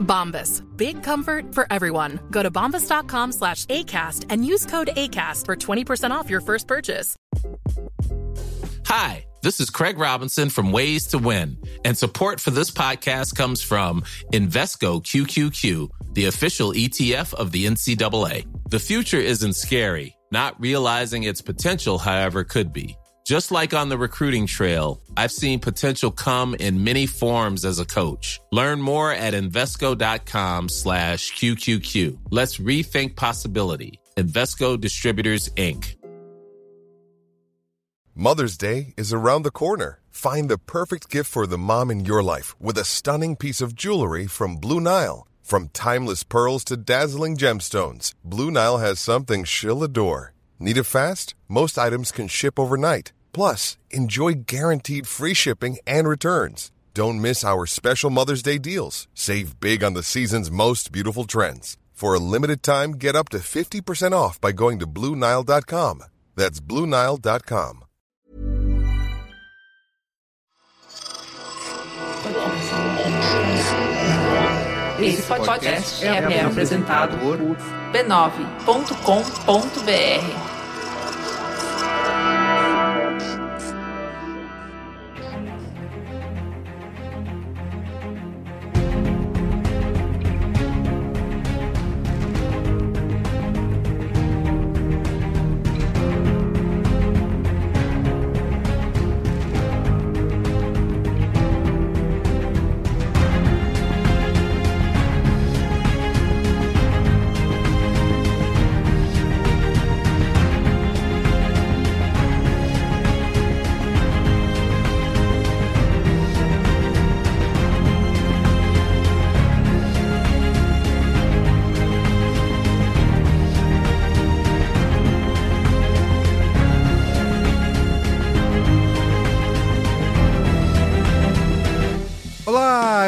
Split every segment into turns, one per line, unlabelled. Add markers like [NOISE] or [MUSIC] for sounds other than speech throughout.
Bombas. Big comfort for everyone. Go to bombas.com slash ACAST and use code ACAST for 20% off your first purchase.
Hi, this is Craig Robinson from Ways to Win, and support for this podcast comes from Invesco QQQ, the official ETF of the NCAA. The future isn't scary. Not realizing its potential, however, could be. Just like on the recruiting trail, I've seen potential come in many forms as a coach. Learn more at Invesco.com slash QQQ. Let's rethink possibility. Invesco Distributors, Inc.
Mother's Day is around the corner. Find the perfect gift for the mom in your life with a stunning piece of jewelry from Blue Nile. From timeless pearls to dazzling gemstones, Blue Nile has something she'll adore. Need it fast? Most items can ship overnight. Plus, enjoy guaranteed free shipping and returns. Don't miss our special Mother's Day deals. Save big on the season's most beautiful trends. For a limited time, get up to 50% off by going to Blue Nile.com. That's Blue Nile.com.
Esse podcast é, apresentado por b9.com.br.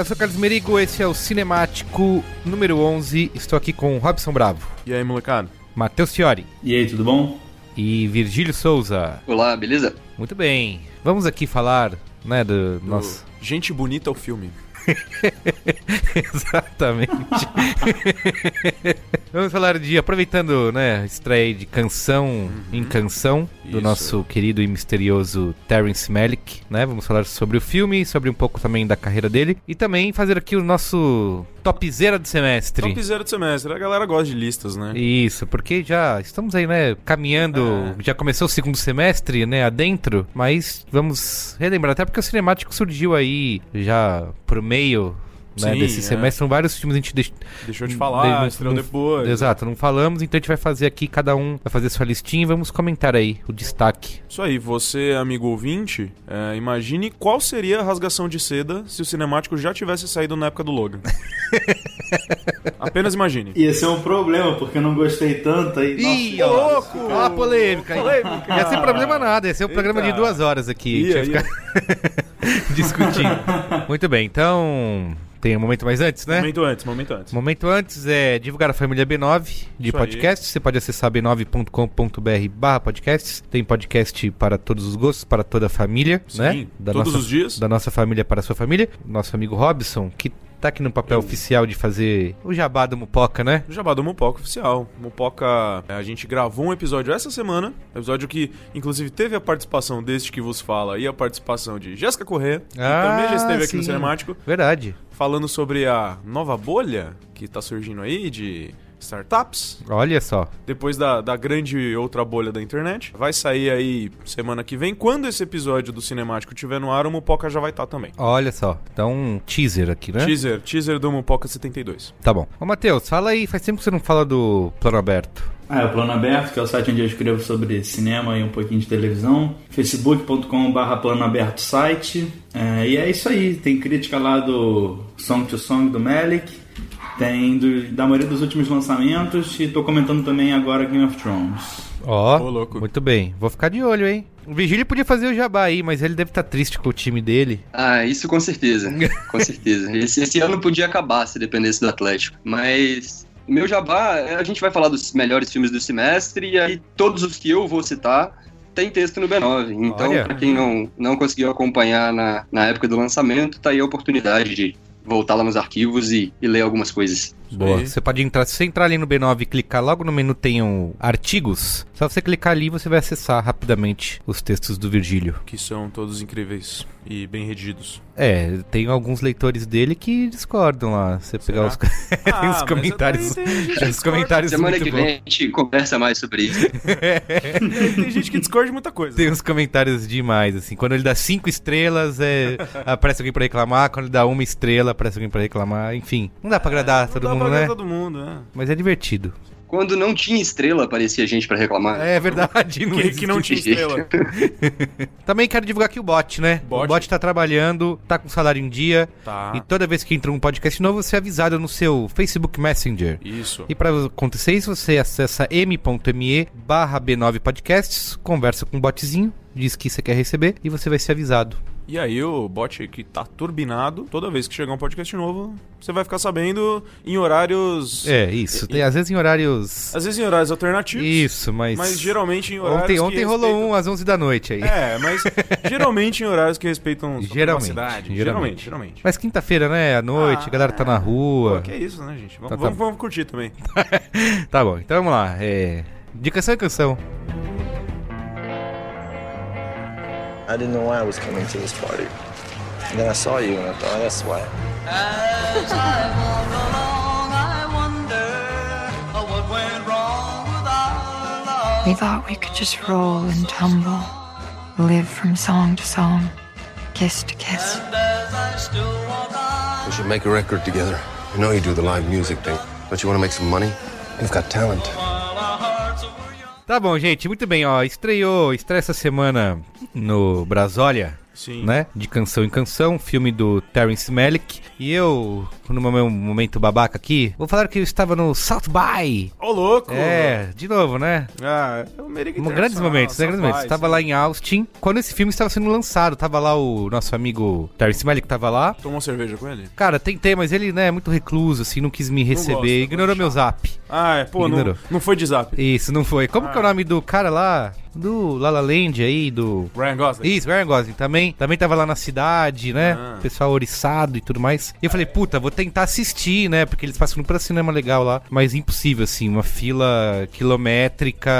eu sou o Carlos Merigo, esse é o Cinemático número 11. Estou aqui com Robson Bravo,
E aí, molecada?
Matheus Fiore
E aí, tudo bom?
e Virgílio Souza.
Olá, beleza?
Muito bem. Vamos aqui falar, né, do nosso...
Gente bonita é o filme. [LAUGHS]
Exatamente. [LAUGHS] Vamos falar de, aproveitando, né, a estreia de Canção em Canção, do
Isso.
nosso querido e misterioso Terence Malick, né? Vamos falar sobre o filme, sobre um pouco também da carreira dele e também fazer aqui o nosso topzera do semestre.
Topzera do semestre. A galera gosta de listas, né?
Isso, porque já estamos aí, né, caminhando, já começou o segundo semestre, né, adentro, mas vamos relembrar, até porque o cinemático surgiu aí já por meio, né,
Sim,
desse
é.
semestre, são vários filmes a gente deixa...
Deixou de falar,
não-
depois.
Exato, não falamos, então a gente vai fazer aqui, cada um vai fazer sua listinha e vamos comentar aí o destaque.
Isso aí, você, amigo ouvinte, é, imagine qual seria a rasgação de seda se o cinemático já tivesse saído na época do Logan. [LAUGHS] Apenas imagine.
E esse é um problema, porque eu não gostei tanto aí.
Ih,
Nossa,
ó, ó a polêmica.
Polêmica.
Ia sem problema nada, ia ser um programa de
Eita.
duas horas aqui.
Ia,
a gente vai ficar [LAUGHS] discutindo. Muito bem, então tem um momento mais antes, né?
Momento antes, momento antes.
Momento antes é divulgar a família B9 de
Isso
podcasts. Você pode acessar b9.com.br barra podcasts. Tem podcast para todos os gostos, para toda a família,
Sim,
né?
todos
nossa,
os dias.
Da nossa família para a sua família. Nosso amigo Robson, que tá aqui no papel oficial de fazer o jabá do Mupoca, né?
O Jabá do Mupoca oficial. Mupoca, é, a gente gravou um episódio essa semana. Episódio que, inclusive, teve a participação deste que vos fala e a participação de Jéssica Corrêa, que também já esteve aqui no
Ah, sim.
Cinemático,
Verdade.
falando sobre a nova bolha que tá surgindo aí de startups.
Olha só.
Depois da, da grande outra bolha da internet. Vai sair aí semana que vem. Quando esse episódio do Cinemático tiver no ar, o Mupoca já vai estar também.
Olha só. Então, um teaser aqui, né?
Teaser, teaser do Mupoca 72.
Tá bom. Ô, Matheus, fala aí. Faz tempo que você não fala do plano aberto.
Ah, é o Plano Aberto, que é o site onde eu escrevo sobre cinema e um pouquinho de televisão. facebook.com.br Plano Aberto site. É, e é isso aí, tem crítica lá do Song to Song do Melick. Tem do- da maioria dos últimos lançamentos. E tô comentando também agora Game of Thrones.
Ó,
louco.
muito bem. Vou ficar de olho, hein? O Vigílio podia fazer o jabá aí, mas ele deve estar triste com o time dele.
Ah, isso com certeza. [LAUGHS] com certeza. Esse, esse ano podia acabar se dependesse do Atlético. Mas meu jabá, a gente vai falar dos melhores filmes do semestre e aí todos os que eu vou citar tem texto no B9. Então,
Olha.
pra quem não, não conseguiu acompanhar na, na época do lançamento, tá aí a oportunidade de voltar lá nos arquivos e, e ler algumas coisas.
Boa.
aí.
Você pode entrar, se você entrar ali no B9 e clicar logo no menu tem um artigos, só você clicar ali você vai acessar rapidamente os textos do Virgílio.
Que são todos incríveis e bem redigidos.
É, tem alguns leitores dele que discordam lá. Você pegar os, [LAUGHS] tem
Ah,
os comentários. os [LAUGHS] comentários
Semana
muito
que vem a gente conversa mais sobre isso. [LAUGHS]
Tem gente que discorda de muita coisa.
Tem uns comentários demais, assim. Quando ele dá cinco estrelas, é... aparece alguém pra reclamar. Quando ele dá uma estrela, aparece alguém pra reclamar. Enfim, não dá pra agradar
Não
todo
dá
mundo, né?
todo mundo, né?
Mas é divertido.
Quando não tinha estrela, aparecia gente pra reclamar.
É verdade. Não
Que, que não tinha estrela. [LAUGHS]
Também quero divulgar aqui o bot, né?
Bot.
O bot tá trabalhando, tá com salário em dia.
Tá.
E toda vez que entra um podcast novo, você é avisado no seu Facebook Messenger.
Isso.
E para acontecer isso, você acessa m.me barra B9 Podcasts, conversa com o botzinho, diz que você quer receber e você vai ser avisado.
E aí o bot que tá turbinado, toda vez que chegar um podcast novo, você vai ficar sabendo em horários...
É, isso. Tem, às vezes em horários...
Às vezes em horários alternativos.
Isso, mas...
Mas geralmente em horários
Ontem, ontem rolou um às 11 da noite aí.
É, mas [LAUGHS] geralmente em horários que respeitam
Geralmente, geralmente.
Geralmente, geralmente.
Mas quinta-feira, né? À noite,
Ah,
a galera tá na rua.
Pô, que é isso, né, gente? Vamos,
Tá, tá.
vamos, vamos curtir também. [LAUGHS]
Tá bom, então vamos lá. É... De canção em canção.
I didn't know why I was coming to this party. And then I saw you and I thought, oh, that's why.
We thought we could just roll and tumble, live from song to song, kiss to kiss.
We should make a record together. I know you do the live music thing. Don't you want to make some money? You've got talent.
Tá bom, gente, muito bem, ó. Estreou, estreia essa semana no Brasólia,
Sim.
né? De canção em canção, filme do Terence Malick. E eu, no meu momento babaca aqui, vou falar que eu estava no South by.
Ô, louco!
É, de novo, né?
Ah, é
Um grandes momentos, né? Grandes momentos. Tava lá em Austin, quando esse filme estava sendo lançado. Tava lá o nosso amigo Terence Malick, tava lá.
Tomou cerveja com ele?
Cara, tentei, mas ele, né, é muito recluso, assim, não quis me receber.
gosta,
ignorou meu zap.
Ah, é, pô, não, não foi de zap.
Isso, não foi. Como que é o nome do cara lá? Do La La Land aí, do...
Ryan Gosling.
Isso, Ryan Gosling também. Também tava lá na cidade, né?
Ah.
Pessoal oriçado e tudo mais. E eu falei, puta, vou tentar assistir, né? Porque eles passam pra cinema legal lá. Mas impossível, assim. Uma fila quilométrica.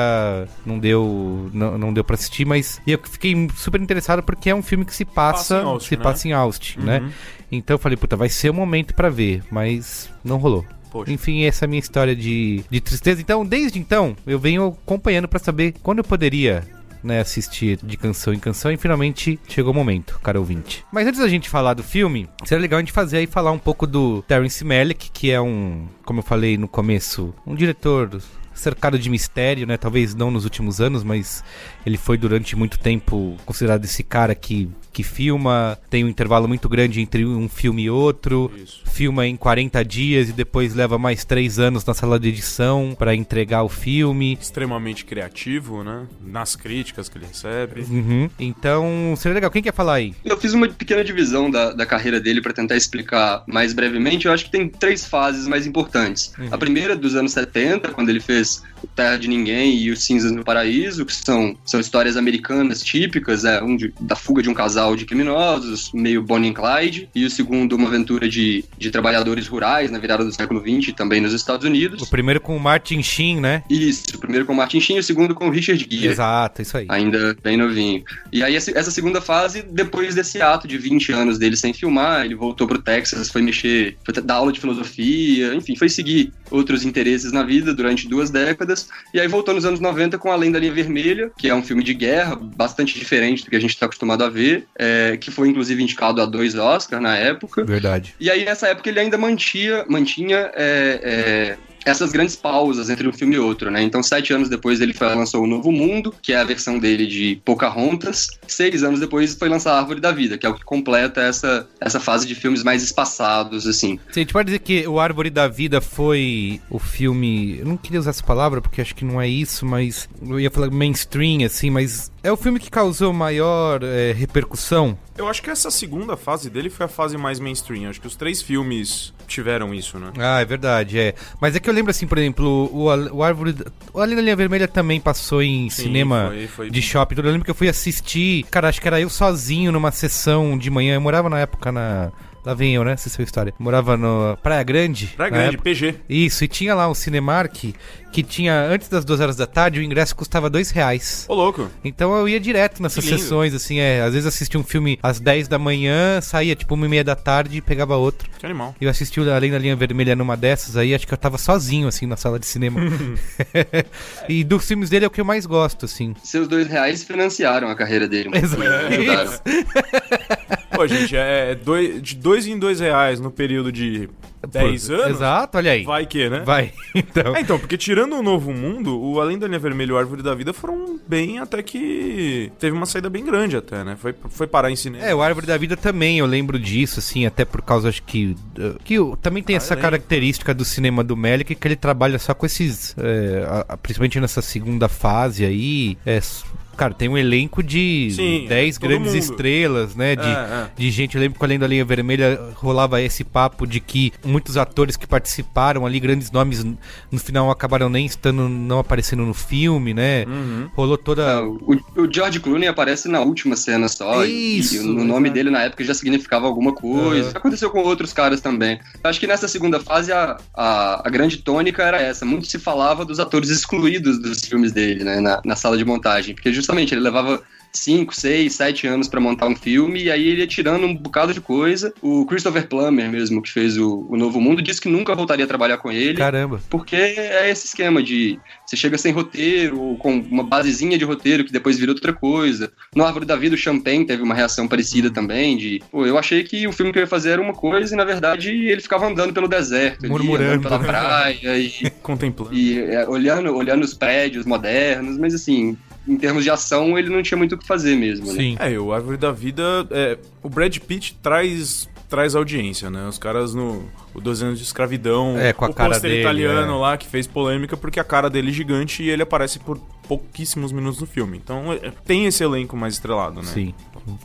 Não deu. Não, não deu pra assistir, mas. E eu fiquei super interessado porque é um filme que se passa.
Passa em Austin,
se
né?
passa em Austin,
Uhum.
né? Então eu falei, puta, vai ser o momento pra ver. Mas não rolou.
Poxa.
Enfim, essa é a minha história de, de tristeza. Então, desde então, eu venho acompanhando pra saber quando eu poderia né, assistir de canção em canção e finalmente chegou o momento, cara ouvinte. Mas antes da gente falar do filme, seria legal a gente fazer aí falar um pouco do Terence Malick, que é um, como eu falei no começo, um diretor cercado de mistério, né? Talvez não nos últimos anos, mas ele foi durante muito tempo considerado esse cara que, que filma, tem um intervalo muito grande entre um filme e outro,
Isso.
filma em 40 dias e depois leva mais 3 anos na sala de edição pra entregar o filme.
Extremamente criativo, né? Nas críticas que ele recebe.
Uhum. Então, seria legal. Quem quer falar aí?
Eu fiz uma pequena divisão da, da carreira dele pra tentar explicar mais brevemente. Eu acho que tem três fases mais importantes. A primeira, dos anos 70, quando ele fez O Terra de Ninguém e Os Cinzas no Paraíso, que são, são histórias americanas típicas, é, um de- da fuga de um casal de criminosos, meio Bonnie and Clyde. E o segundo, uma aventura de, de trabalhadores rurais na virada do século XX, também nos Estados Unidos.
O primeiro com o Martin Sheen, né?
Isso, o primeiro com o Martin Sheen e o segundo com o Richard Gere
Exato, isso aí.
ainda bem novinho. E aí, essa segunda fase, depois desse ato de 20 anos dele sem filmar, ele voltou pro Texas, foi mexer, foi dar aula de filosofia, enfim, foi seguir outros interesses na vida durante duas décadas. E aí voltou nos anos 90 com Além da Linha Vermelha, que é um filme de guerra, bastante diferente do que a gente tá acostumado a ver, é, que foi inclusive indicado a dois Oscars na época.
Verdade.
E aí, nessa época, ele ainda mantinha, mantinha é, é, essas grandes pausas entre um filme e outro, né? Então, sete anos depois, ele foi, lançou O Novo Mundo, que é a versão dele de Pocahontas. Seis anos depois, foi lançar A Árvore da Vida, que é o que completa essa, essa fase de filmes mais espaçados, assim.
Sim, a gente pode dizer que o Árvore da Vida foi o filme. Eu não queria usar essa palavra porque acho que não é isso, mas. Eu ia falar mainstream, assim, mas É o filme que causou maior é, repercussão?
Eu acho que essa segunda fase dele foi a fase mais mainstream. Acho que os três filmes tiveram isso, né?
Ah, é verdade, é. Mas é que eu lembro assim, por exemplo, o, o Árvore. O Além da Linha Vermelha também passou em Sim, cinema foi, foi... de shopping. Eu lembro que eu fui assistir. Cara, acho que era eu sozinho numa sessão de manhã. Eu morava na época na Lá vem eu, né? Essa é a história. Morava no Praia Grande.
Praia Grande. PG.
Isso, e tinha lá um Cinemark que tinha, antes das duas horas da tarde, o ingresso custava dois reais.
Ô, louco.
Então eu ia direto nessas sessões, assim, é. Às vezes assistia um filme às 10 da manhã, saía tipo uma e meia da tarde e pegava outro.
Que animal.
Eu assisti o Além da Linha Vermelha numa dessas aí, acho que eu tava sozinho, assim, na sala de cinema. [LAUGHS] [LAUGHS] e dos filmes dele é o que eu mais gosto, assim.
Seus dois reais financiaram a carreira dele.
Exato. [LAUGHS]
Pô, gente, é dois, de dois em dois reais no período de 10 anos.
Exato, olha aí.
Vai que, né?
Vai. [LAUGHS] Então.
É, então, porque tirando o Novo Mundo, o Além da Linha Vermelha e o Árvore da Vida foram bem até que. Teve uma saída bem grande até, né? Foi, foi parar em cinema.
É, o Árvore da Vida também, eu lembro disso, assim, até por causa, acho que. que também tem ah, essa característica do cinema do Melick, que ele trabalha só com esses. É, principalmente nessa segunda fase aí. É, Cara, tem um elenco de Sim, 10 grandes mundo. estrelas, né? De, é, é. de gente. Eu lembro que além da linha vermelha rolava esse papo de que muitos atores que participaram ali, grandes nomes, no final acabaram nem estando, não aparecendo no filme, né? Uhum. Rolou toda. É,
o, o, George Clooney aparece na última cena só. Isso. E, o nome dele na época já significava alguma coisa. Uhum. Aconteceu com outros caras também. Acho que nessa segunda fase a, a, a, grande tônica era essa. Muito se falava dos atores excluídos dos filmes dele, né? Na, na sala de montagem. Porque justamente, ele levava 5, 6, 7 anos para montar um filme, e aí ele ia tirando um bocado de coisa. O Christopher Plummer mesmo, que fez o, o Novo Mundo, disse que nunca voltaria a trabalhar com ele.
Caramba.
Porque é esse esquema de você chega sem roteiro, com uma basezinha de roteiro que depois vira outra coisa. No Árvore da Vida, o Champagne teve uma reação parecida também, de, pô, eu achei que o filme que eu ia fazer era uma coisa, e na verdade ele ficava andando pelo deserto,
murmurando
pela praia e [LAUGHS]
contemplando.
E é, olhando, olhando os prédios modernos, mas assim, em termos de ação, ele não tinha muito o que fazer mesmo, né?
Sim. É, o Árvore da Vida, é, o Brad Pitt traz traz audiência, né? Os caras no o 12 anos de escravidão,
é, com a
o
cara dele,
italiano é. lá que fez polêmica porque a cara dele é gigante e ele aparece por pouquíssimos minutos no filme. Então é, tem esse elenco mais estrelado, né?
Sim.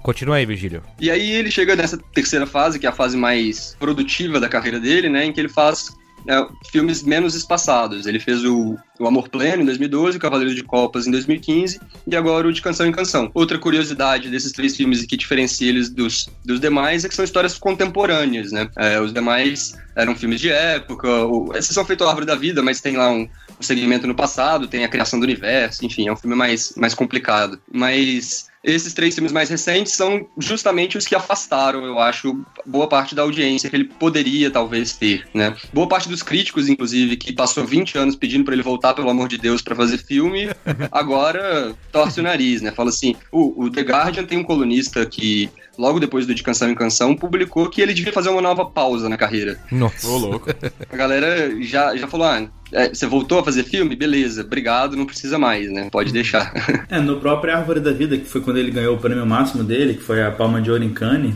Continua aí, Virgílio.
E aí ele chega nessa terceira fase, que é a fase mais produtiva da carreira dele, né? Em que ele faz é, filmes menos espaçados. Ele fez o, o Amor Pleno em 2012, o Cavaleiro de Copas em 2015 e agora o De Canção em Canção. Outra curiosidade desses três filmes que diferencia eles dos, dos demais é que são histórias contemporâneas, né? É, os demais eram filmes de época, ou, esses são feitos a Árvore da Vida, mas tem lá um, um segmento no passado, tem a criação do universo, enfim, é um filme mais, mais complicado. Mas esses três filmes mais recentes são justamente os que afastaram, eu acho, boa parte da audiência que ele poderia talvez ter, né? Boa parte dos críticos, inclusive, que passou 20 anos pedindo para ele voltar, pelo amor de Deus, para fazer filme, [LAUGHS] agora torce o nariz, né? Fala assim, o, o The Guardian tem um colunista que logo depois do De Canção em Canção, publicou que ele devia fazer uma nova pausa na carreira.
Nossa.
Ô, louco.
A galera já, já falou, ah, é, você voltou a fazer filme? Beleza, obrigado, não precisa mais, né? Pode deixar. [LAUGHS]
É, no próprio Árvore da Vida, que foi quando ele ganhou o prêmio máximo dele, que foi a Palma de Ouro em Cannes,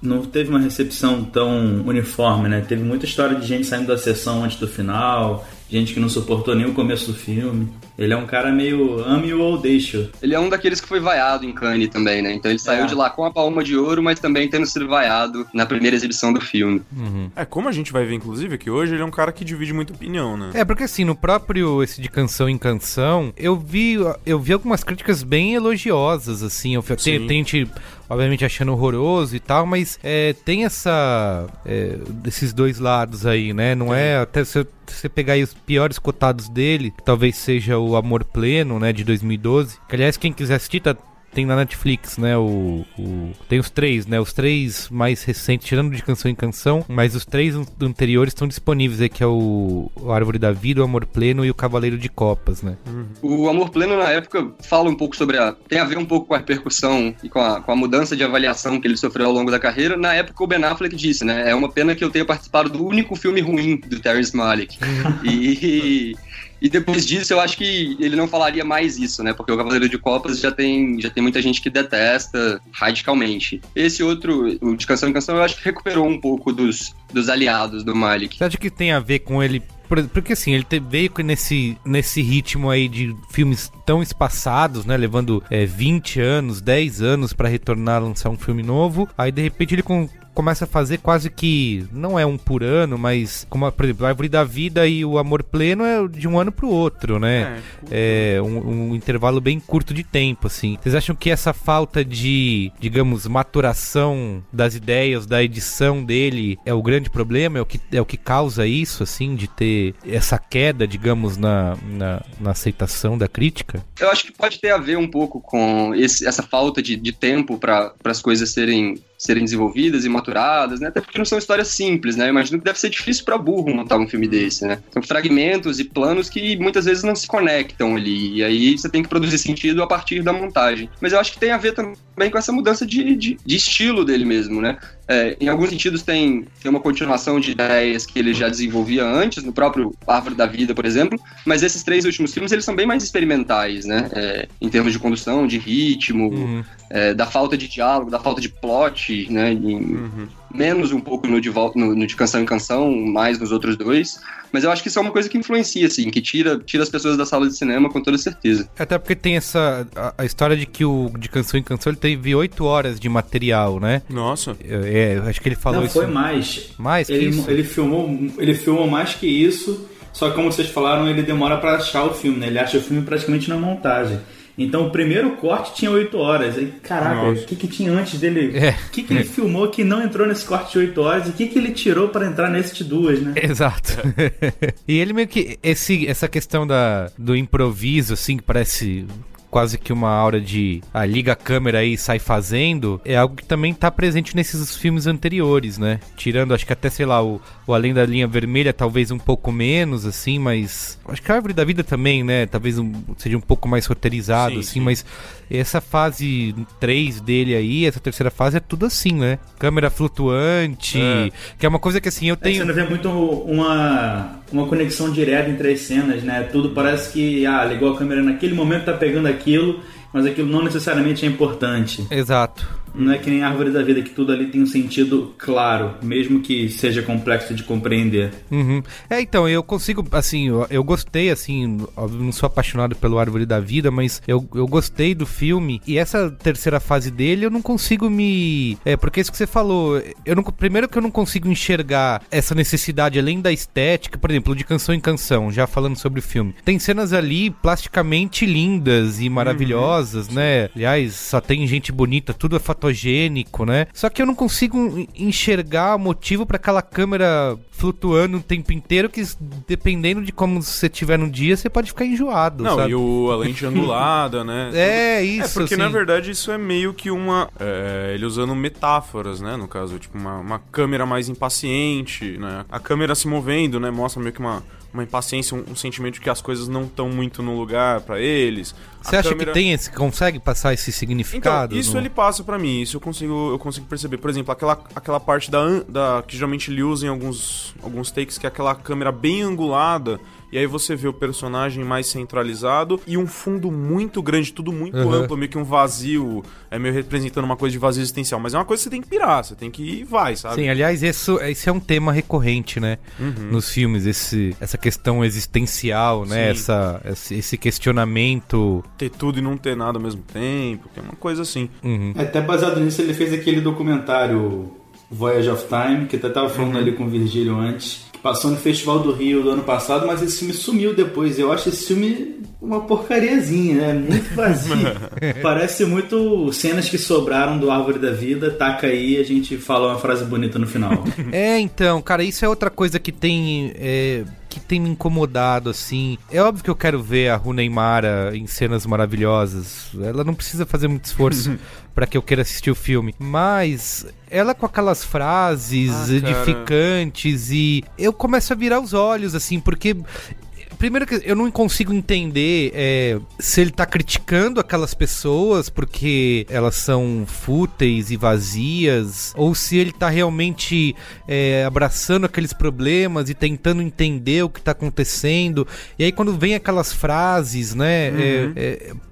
não teve uma recepção tão uniforme, né? Teve muita história de gente saindo da sessão antes do final, gente que não suportou nem o começo do filme. Ele é um cara meio ame ou deixa.
Ele é um daqueles que foi vaiado em Cannes também, né? Então ele saiu é. de lá com a palma de ouro, mas também tendo sido vaiado na primeira exibição do filme.
Uhum. É, como a gente vai ver, inclusive, que hoje ele é um cara que divide muita opinião, né?
É, porque assim, no próprio esse de canção em canção, eu vi, eu vi algumas críticas bem elogiosas, assim. Eu, tem, tem gente obviamente achando horroroso e tal, mas é, tem essa. É, desses dois lados aí, né? Não é. Até se você pegar aí os piores cotados dele, que talvez seja o Amor Pleno, né, de 2012. Que, aliás, quem quiser assistir, tá tem na Netflix, né? O, o, tem os três, né? Os três mais recentes, tirando de canção em canção, mas os três anteriores estão disponíveis aí, que é o, o Árvore da Vida, o Amor Pleno e o Cavaleiro de Copas, né?
Uhum. O Amor Pleno, na época, fala um pouco sobre a. tem a ver um pouco com a repercussão e com a, com a mudança de avaliação que ele sofreu ao longo da carreira. Na época, o Ben Affleck disse, né? É uma pena que eu tenha participado do único filme ruim do Terrence Malick. e. E depois disso, eu acho que ele não falaria mais isso, né? Porque o Cavaleiro de Copas já tem, já tem muita gente que detesta radicalmente. Esse outro, o de Canção em Canção, eu acho que recuperou um pouco dos, dos aliados do Malik.
Você acha que tem a ver com ele Por- Porque assim, ele veio nesse, nesse ritmo aí de filmes tão espaçados, né? Levando é, 20 anos, 10 anos pra retornar a lançar um filme novo. Aí de repente ele com- começa a fazer quase que. Não é um por ano, mas. Como, por exemplo, a Árvore da Vida e o Amor Pleno é de um ano pro outro, né? É, um, um intervalo bem curto de tempo, assim. Vocês acham que essa falta de, digamos, maturação das ideias, da edição dele é o grande problema? É o que, é o que causa isso, assim, de ter essa queda, digamos, na, na, na aceitação da crítica?
Eu acho que pode ter a ver um pouco com esse- essa falta de, de tempo para as coisas serem, serem desenvolvidas e maturadas, né? Até porque não são histórias simples, né? Eu imagino que deve ser difícil para burro montar um filme desse, né? São fragmentos e planos que muitas vezes não se conectam ali. E aí você tem que produzir sentido a partir da montagem. Mas eu acho que tem a ver também com essa mudança de, de, de estilo dele mesmo, né? É, em alguns sentidos tem, tem uma continuação de ideias que ele já desenvolvia antes, no próprio Árvore da Vida, por exemplo, mas esses três últimos filmes eles são bem mais experimentais, né? É, em termos de condução, de ritmo, é, da falta de diálogo, da falta de plot, né? em- Menos um pouco no de, vol- no, no de canção em canção, mais nos outros dois. Mas eu acho que isso é uma coisa que influencia, assim, que tira, tira as pessoas da sala de cinema com toda certeza.
Até porque tem essa. A, a história de que o de canção em canção ele teve 8 horas de material, né?
Nossa.
É, acho que ele falou
Não,
isso.
foi mais.
Mais que
ele,
isso?
ele filmou, ele filmou mais que isso. Só que como vocês falaram, ele demora pra achar o filme, né? Ele acha o filme praticamente na montagem. Então o primeiro corte tinha 8 horas. Aí, caraca,
Nossa.
o que, que tinha antes dele?
É.
O que, que ele filmou que não entrou nesse corte de 8 horas? E o que, que ele tirou pra entrar nesse de duas, né?
Exato. [LAUGHS] e ele meio que. Esse, essa questão da, do improviso, assim, que parece quase que uma aura de ah, liga a câmera aí e sai fazendo, é algo que também tá presente nesses filmes anteriores, né? Tirando, acho que até, sei lá, o, o Além da Linha Vermelha, talvez um pouco menos, assim, mas. Acho que a Árvore da Vida também, né? Talvez um- seja um pouco mais roteirizado,
Sim,
assim,
sim.
mas essa fase 3 dele aí, essa terceira fase, é tudo assim, né? Câmera flutuante,
É.
que é uma coisa que assim, eu
É, Você
tenho.
não vê muito uma, uma conexão direta entre as cenas, né? Tudo parece que, ah, ligou a câmera naquele momento, tá pegando aquilo, mas aquilo não necessariamente é importante.
Exato.
Não é que nem Árvore da Vida, que tudo ali tem um sentido claro, mesmo que seja complexo de compreender.
Uhum. É, então, eu consigo, assim, eu, eu gostei, assim, óbvio, não sou apaixonado pelo Árvore da Vida, mas eu, eu gostei do filme. E essa terceira fase dele, eu não consigo me. É, porque é isso que você falou. Eu não, primeiro que eu não consigo enxergar essa necessidade, além da estética, por exemplo, de canção em canção, já falando sobre o filme. Tem cenas ali plasticamente lindas e maravilhosas, né? Aliás, só tem gente bonita, tudo é fotogênico, né? Só que eu não consigo en- enxergar motivo pra aquela câmera flutuando o tempo inteiro, que dependendo de como você tiver no dia, você pode ficar enjoado,
Não,
sabe?
e o, a lente angulada, né? [LAUGHS]
É,
Tudo-
isso,
É, porque
assim.
na verdade isso é meio que uma. é, ele usando metáforas, né? No caso, tipo, uma, uma câmera mais impaciente, né? A câmera se movendo, né? Mostra meio que uma, uma impaciência, um, um sentimento de que as coisas não estão muito no lugar pra eles.
Você acha
câmera-
que tem esse, consegue passar esse
então,
significado?
isso
no-
ele passa pra mim, isso eu consigo, eu consigo perceber. Por exemplo, aquela, aquela parte da, da que geralmente ele usa em alguns, alguns takes, que é aquela câmera bem angulada, e aí você vê o personagem mais centralizado e um fundo muito grande, tudo muito
Uhum.
amplo, meio que um vazio, é meio representando uma coisa de vazio existencial. Mas é uma coisa que você tem que pirar, você tem que ir e vai, sabe?
Sim, aliás, isso, esse é um tema recorrente, né?
Uhum.
Nos filmes, esse, essa questão existencial, né?
Sim.
Essa, esse questionamento.
Ter tudo e não ter nada ao mesmo tempo, tem uma coisa assim.
Uhum.
Até baseado nisso, ele fez aquele documentário Voyage of Time, que até tava falando ali com o Virgílio antes, que passou no Festival do Rio do ano passado, mas esse filme sumiu depois. Eu acho esse filme uma porcariazinha, né? Muito [LAUGHS] vazio. Parece muito cenas que sobraram do Árvore da Vida, taca aí a gente fala uma frase bonita no final.
É, então, cara, isso é outra coisa que tem. é, que tem me incomodado, assim. É óbvio que eu quero ver a Runa Mara em cenas maravilhosas. Ela não precisa fazer muito esforço [LAUGHS] pra que eu queira assistir o filme. Mas ela com aquelas frases
Ah,
edificantes e eu começo a virar os olhos, assim, porque. Primeiro que eu não consigo entender é, se ele tá criticando aquelas pessoas porque elas são fúteis e vazias, ou se ele tá realmente é, abraçando aqueles problemas e tentando entender o que tá acontecendo. E aí quando vem aquelas frases, né? é- é, p-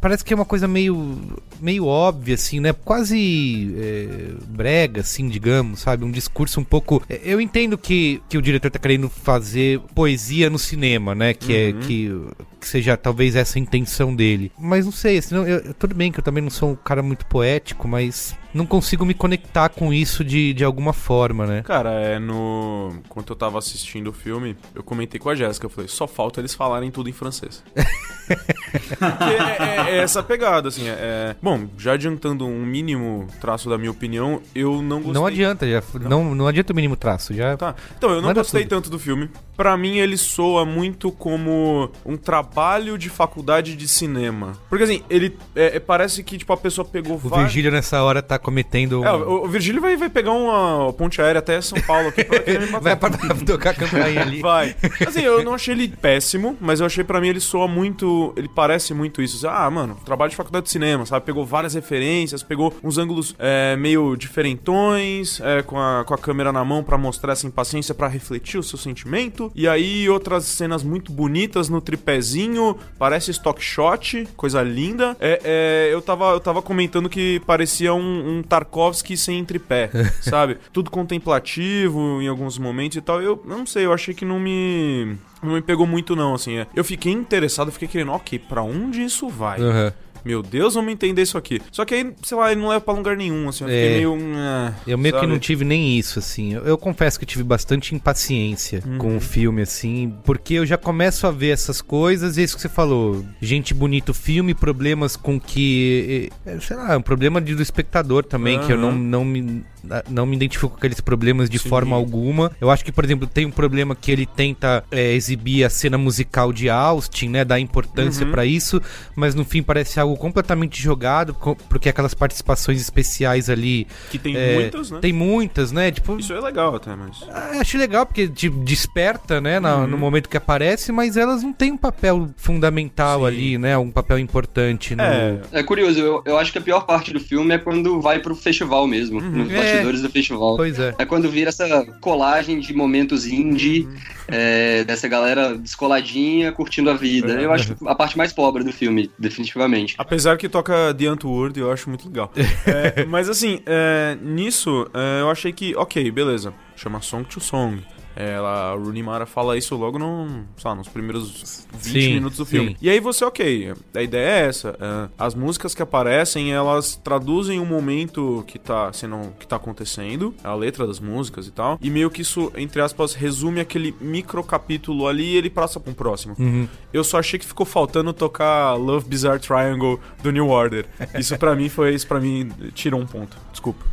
parece que é uma coisa meio meio óbvia, assim, né? Quase é, brega, assim, digamos, sabe? Um discurso um pouco. é, Eu entendo que, que o diretor tá querendo fazer poesia no cinema, né? Que é
Uhum.
que, que seja talvez essa a intenção dele. Mas não sei, assim, não, eu, tudo bem que eu também não sou um cara muito poético, mas não consigo me conectar com isso de, de alguma forma, né?
Cara, é no. Enquanto eu tava assistindo o filme, eu comentei com a Jéssica, eu falei, só falta eles falarem tudo em francês. [LAUGHS] Porque é, é- é essa pegada, assim. É, é- Bom, já adiantando um mínimo traço da minha opinião, eu não gostei.
Não adianta, já, não, não adianta o mínimo traço, já.
Tá. Então, eu não
Manda
gostei
tudo.
tanto do filme. Pra mim, ele soa muito como um trabalho de faculdade de cinema. Porque, assim, ele é- é- parece que, tipo, a pessoa pegou
O Virgílio nessa hora tá cometendo.
É,
um-
o, o Virgílio vai, vai pegar uma ponte aérea até São Paulo aqui pra querer me [LAUGHS] matar.
Vai pra [LAUGHS] tocar a campainha ali.
Vai. [LAUGHS] Assim, eu não achei ele péssimo, mas eu achei pra mim ele soa muito. Ele parece muito isso. Ah, mano, trabalho de faculdade de cinema, sabe? Pegou várias referências, pegou uns ângulos é, meio diferentões, é, com, a, com a câmera na mão pra mostrar essa impaciência, pra refletir o seu sentimento. E aí outras cenas muito bonitas no tripézinho, parece stock shot, coisa linda. É, é, eu, tava, eu tava comentando que parecia um, um Tarkovsky sem tripé, [LAUGHS] sabe? Tudo contemplativo em alguns momentos e tal. Eu, eu não sei, eu achei que não me. Não me pegou muito, não, assim. É. Eu fiquei interessado, fiquei querendo, ok, pra onde isso vai?
Aham.
Meu Deus, vamos entender isso aqui. Só que aí, sei lá, ele não leva pra lugar nenhum, assim. Eu fiquei
É.
meio. ah,
Eu meio que
sabe?
não tive nem isso, assim. Eu, eu confesso que eu tive bastante impaciência
Uhum.
com o filme, assim, porque eu já começo a ver essas coisas e é isso que você falou. Gente bonito filme, problemas com que. eh, Sei lá, um problema de- do espectador também, que eu não,
Aham.
não, me, não me identifico com aqueles problemas de
Sim.
forma alguma. Eu acho que, por exemplo, tem um problema que ele tenta eh, exibir a cena musical de Austin, né? Dar importância
Uhum.
pra isso, mas no fim parece algo completamente jogado, porque aquelas participações especiais ali.
Que tem
é,
muitas, né?
Tem muitas, né? Tipo,
Isso é legal até, mas.
ah, acho legal porque te desperta, né, na-
Uhum.
no momento que aparece, mas elas não têm um papel fundamental ali, né? Um papel importante no.
É.
É curioso, eu, eu acho que a pior parte do filme é quando vai pro festival mesmo, nos
É.
bastidores do festival.
Pois é.
É quando vira essa colagem de momentos indie, é, dessa galera descoladinha, curtindo a vida.
Uhum.
Eu acho a parte mais pobre do filme, definitivamente.
Apesar que toca The Antwoord, eu acho muito legal. [LAUGHS] É, mas assim, é, nisso, é, eu achei que, ok, beleza. Chama Song to Song. Ela, a Rooney Mara fala isso logo no, lá, nos primeiros 20
Sim,
minutos do
sim.
filme. E aí você, ok, a ideia é essa. é, as músicas que aparecem, elas traduzem o momento que tá sendo, que tá acontecendo, a letra das músicas e tal. E meio que isso, entre aspas, resume aquele micro capítulo ali e ele passa pra um próximo.
Uhum.
Eu só achei que ficou faltando tocar Love Bizarre Triangle do New Order. Isso pra mim foi, isso pra mim tirou um ponto. Desculpa.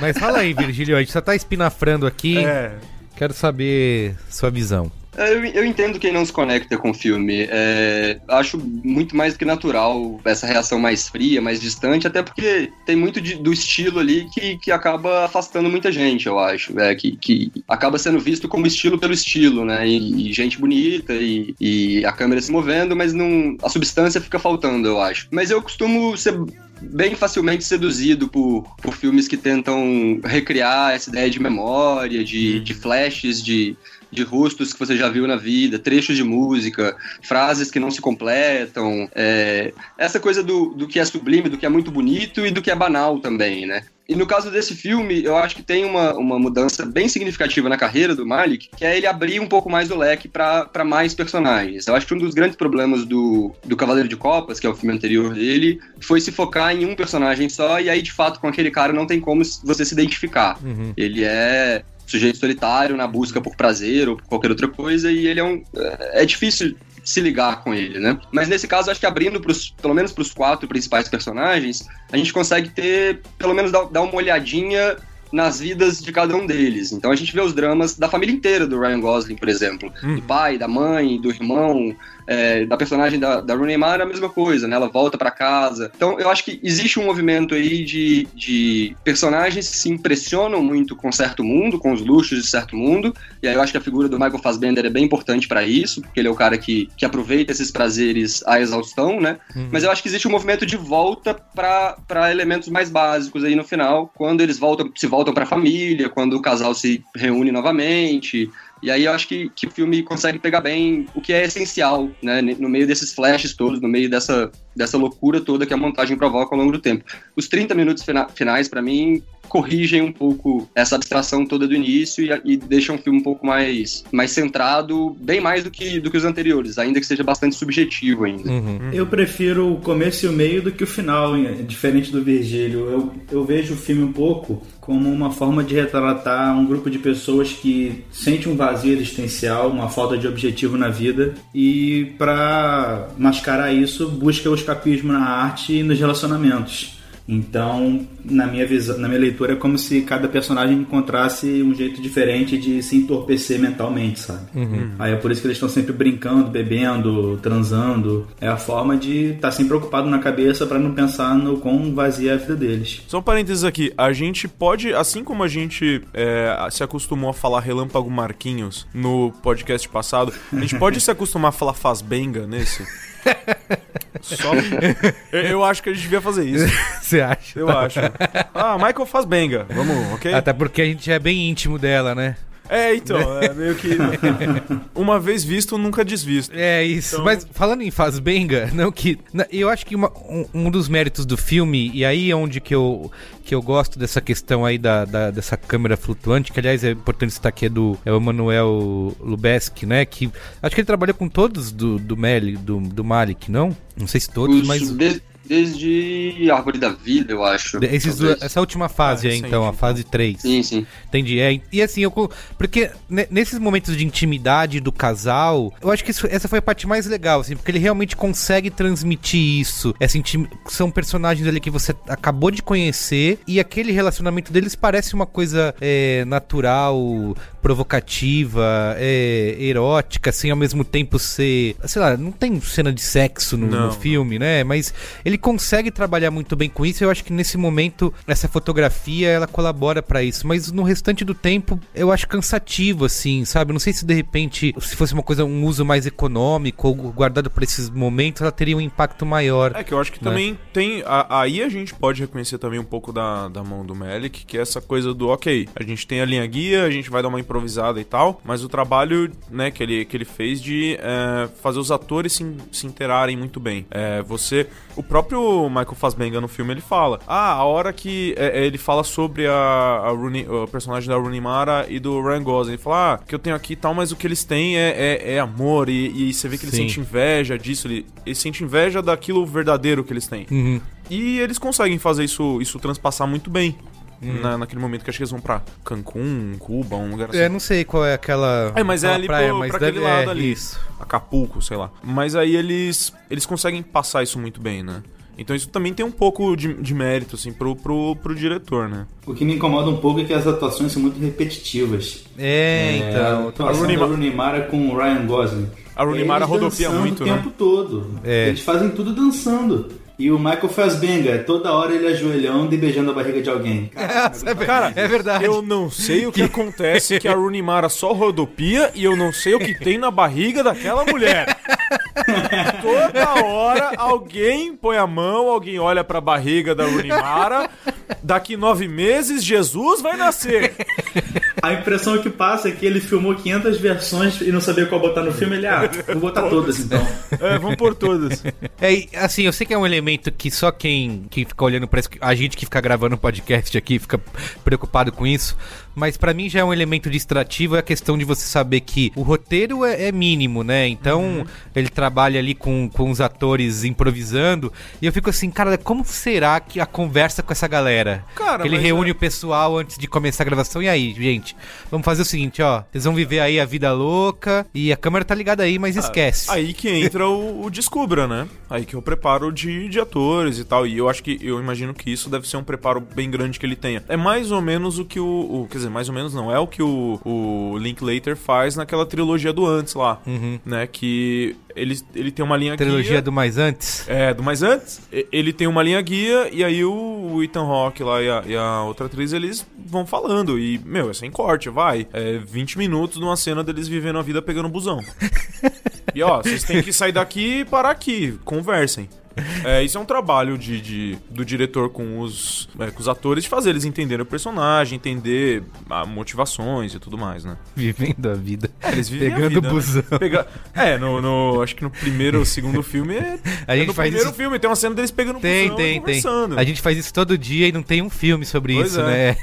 Mas fala aí, Virgílio, a gente só tá espinafrando aqui.
É.
Quero saber sua visão.
É, Eu, eu entendo quem não se conecta com o filme. É, acho muito mais do que natural essa reação mais fria, mais distante, até porque tem muito de- do estilo ali que, que acaba afastando muita gente, eu acho. É, que, que acaba sendo visto como estilo pelo estilo, né? E, e gente bonita e, e a câmera se movendo, mas não, a substância fica faltando, eu acho. Mas eu costumo ser bem facilmente seduzido por, por filmes que tentam recriar essa ideia de memória, de, de flashes, de, de rostos que você já viu na vida, trechos de música, frases que não se completam. é, essa coisa do, do que é sublime, do que é muito bonito e do que é banal também, né? E no caso desse filme, eu acho que tem uma, uma mudança bem significativa na carreira do Malik, que é ele abrir um pouco mais o leque para mais personagens. Eu acho que um dos grandes problemas do, do Cavaleiro de Copas, que é o filme anterior dele, foi se focar em um personagem só, e aí, de fato, com aquele cara não tem como você se identificar.
Uhum.
Ele é sujeito solitário na busca por prazer ou por qualquer outra coisa, e ele é um. É difícil se ligar com ele, né? Mas nesse caso, acho que abrindo pros, pelo menos para os quatro principais personagens, a gente consegue ter, pelo menos, dar, dar uma olhadinha nas vidas de cada um deles. Então a gente vê os dramas da família inteira do Ryan Gosling, por exemplo. Do pai, da mãe, do irmão, é, da personagem da, da Rooney Mara, a mesma coisa, né? Ela volta pra casa. Então eu acho que existe um movimento aí de, de personagens que se impressionam muito com certo mundo, com os luxos de certo mundo. E aí eu acho que a figura do Michael Fassbender é bem importante pra isso, porque ele é o cara que, que aproveita esses prazeres à exaustão, né?
Uhum.
Mas eu acho que existe um movimento de volta para elementos mais básicos aí no final, quando eles voltam, se voltam para a família, quando o casal se reúne novamente, E aí eu acho que, que o filme consegue pegar bem o que é essencial, né? No meio desses flashes todos, no meio dessa, dessa loucura toda que a montagem provoca ao longo do tempo. Os 30 minutos fina finais, para mim, corrigem um pouco essa abstração toda do início e, e deixam o filme um pouco mais, mais centrado, bem mais do que, do que os anteriores, ainda que seja bastante subjetivo ainda.
Uhum. Eu prefiro o começo e o meio do que o final, diferente do Virgílio. Eu, eu vejo o filme um pouco como uma forma de retratar um grupo de pessoas que sente um vazio existencial, uma falta de objetivo na vida e para mascarar isso busca o escapismo na arte e nos relacionamentos. Então, na minha visão, na minha leitura, é como se cada personagem encontrasse um jeito diferente de se entorpecer mentalmente, sabe? Uhum. Aí é por isso que eles estão sempre brincando, bebendo, transando. É a forma de estar tá sempre preocupado na cabeça para não pensar no quão vazia é a vida deles.
Só um parênteses aqui, a gente pode, assim como a gente é, se acostumou a falar Relâmpago Marquinhos no podcast passado, a gente pode se acostumar a falar Fazbenga nesse? Só... eu, acho que a gente devia fazer isso. [LAUGHS]
Você acha?
Eu acho. Ah, Michael faz benga. Vamos, ok?
Até porque a gente é bem íntimo dela, né?
É, então, é meio que. [LAUGHS] uma vez visto, nunca desvisto.
É isso. Então... Mas falando em Fazbenga, [LAUGHS] não que. Eu acho que uma, um, um, dos méritos do filme, e aí é onde que eu, que eu gosto dessa questão aí da, da, dessa câmera flutuante, que aliás é importante citar que é do é o Emanuel Lubezki, né? Que acho que ele trabalha com todos do, do Meli, do, do Malik, não? Não sei se todos, Os, mas.
De desde Árvore da Vida, eu acho.
Esses, essa última fase ah, aí, então, a fase 3.
Sim, sim.
Entendi. É, e assim, eu. Porque nesses momentos de intimidade do casal, eu acho que isso, essa foi a parte mais legal, assim, porque ele realmente consegue transmitir isso. Essa intim... São personagens ali que você acabou de conhecer e aquele relacionamento deles parece uma coisa é, natural, provocativa, é, erótica, assim, ao mesmo tempo ser. Sei lá, não tem cena de sexo no, no filme, né? Mas ele consegue trabalhar muito bem com isso. Eu acho que nesse momento essa fotografia ela colabora para isso, mas no restante do tempo eu acho cansativo assim, sabe? Não sei se de repente se fosse uma coisa um uso mais econômico ou guardado para esses momentos, ela teria um impacto maior.
É que eu acho que né? também tem a, aí a gente pode reconhecer também um pouco da, da mão do Melick, que é essa coisa do OK, a gente tem a linha guia, a gente vai dar uma improvisada e tal, mas o trabalho, né, que ele que ele fez de é, fazer os atores se, se interarem muito bem. É, você o próprio Michael Fassbender no filme ele fala: Ah, a hora que é, é ele fala sobre a, a Rooney, o personagem da Rooney Mara e do Ryan Gosling. Ele fala: Ah, que eu tenho aqui e tal, mas o que eles têm é, é, é amor. E, e, você vê que ele Sim. sente inveja disso. Ele, ele sente inveja daquilo verdadeiro que eles têm.
Uhum.
E eles conseguem fazer isso, isso transpassar muito bem. Hum. Na, naquele momento que acho que eles vão pra Cancún, Cuba, um lugar assim.
É, não sei qual é aquela.
É, mas
é
ali
praia,
pro,
mas
pra aquele lado
é,
ali.
Isso.
Acapulco, sei lá. Mas aí eles, eles conseguem passar isso muito bem, né? Então isso também tem um pouco de, de mérito, assim, pro, pro, pro diretor, né?
O que me incomoda um pouco é que as atuações são muito repetitivas.
É, é então.
A atuação a Rooney Mara com o Ryan Gosling.
A Rooney Mara rodopia muito,
o né? tempo todo. É. Eles fazem tudo dançando. E o Michael Fassbender, toda hora ele ajoelhando e beijando a barriga de alguém. [LAUGHS]
Cara, é, cara, é verdade. Eu não sei o que [LAUGHS] acontece que a Rooney Mara só rodopia e eu não sei o que tem na barriga daquela mulher. [LAUGHS] Toda hora alguém põe a mão, alguém olha pra barriga da Rooney Mara. Daqui nove meses, Jesus vai nascer.
A impressão que passa é que ele filmou 500 versões e não sabia qual botar no filme. Ele, ah, vou botar todas, então.
É, vamos por todas. [LAUGHS]
É, assim, eu sei que é um elemento que só quem, quem fica olhando, parece que a gente que fica gravando um podcast aqui fica preocupado com isso mas para mim já é um elemento distrativo é a questão de você saber que o roteiro é, é mínimo, né? Então uhum. ele trabalha ali com, com os atores improvisando e eu fico assim, cara, como será que a conversa com essa galera? Cara, ele reúne é... o pessoal antes de começar a gravação e aí, gente, vamos fazer o seguinte, ó, vocês vão viver aí a vida louca e a câmera tá ligada aí, mas ah, esquece.
Aí que entra o, o Descubra, né? Aí que eu preparo de, de atores e tal. E eu acho que, eu imagino que isso deve ser um preparo bem grande que ele tenha. É mais ou menos o que o, o quer dizer, dizer, mais ou menos não. É o que o, o Linklater faz naquela trilogia do antes lá.
Uhum.
Né? Que ele, ele tem uma linha
trilogia
guia.
do mais antes?
É, do mais antes. Ele tem uma linha guia e aí o Ethan Hawke lá e a, e a outra atriz eles vão falando. E, meu, é sem corte, vai. É 20 minutos numa cena deles vivendo a vida pegando busão. [LAUGHS] e ó, vocês têm que sair daqui e parar aqui. Conversem. É, isso é um trabalho de, de- do diretor com os, é, com os atores de fazer eles entenderem o personagem, entender ah, motivações e tudo mais, né?
Vivendo a vida.
É, eles vivem
Pegando
a vida,
o busão.
Né? Pega- É, no, no- acho que no primeiro ou segundo filme é. [LAUGHS]
A
é
gente
no
faz
primeiro
isso-
filme tem uma cena deles pegando
Tem,
busão
tem,
e
tem.
conversando.
A gente faz isso todo dia e não tem um filme sobre
Pois
isso,
é.
né?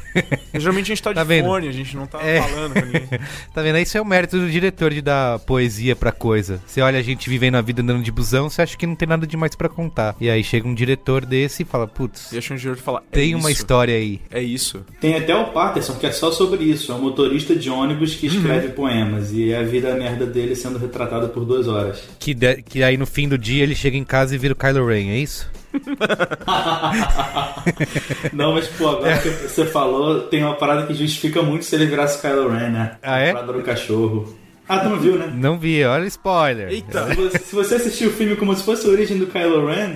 Geralmente a gente tá [LAUGHS] de
Tá vendo?
fone, a gente não tá
É.
falando com ninguém. [LAUGHS]
Tá vendo? Isso é o mérito do diretor de dar poesia pra coisa. Você olha a gente vivendo a vida andando de busão, você acha que não tem nada demais pra contar. E aí chega um diretor desse e fala, putz,
E a chance de falar. é
tem uma
isso,
história aí.
É isso.
Tem até o Patterson, que é só sobre isso. É um motorista de ônibus que escreve
Uhum.
poemas. E é a vida merda dele sendo retratada por duas horas.
Que, de- que aí no fim do dia ele chega em casa e vira o Kylo Ren, é isso? [LAUGHS]
Não, mas pô, agora que você falou, tem uma parada que justifica muito se ele virasse Kylo Ren, né?
Ah, é?
A parada do cachorro. Ah, tu não viu, né?
Não vi, olha o spoiler.
Eita!
Se você, se você assistir o filme como se fosse a origem do Kylo Ren,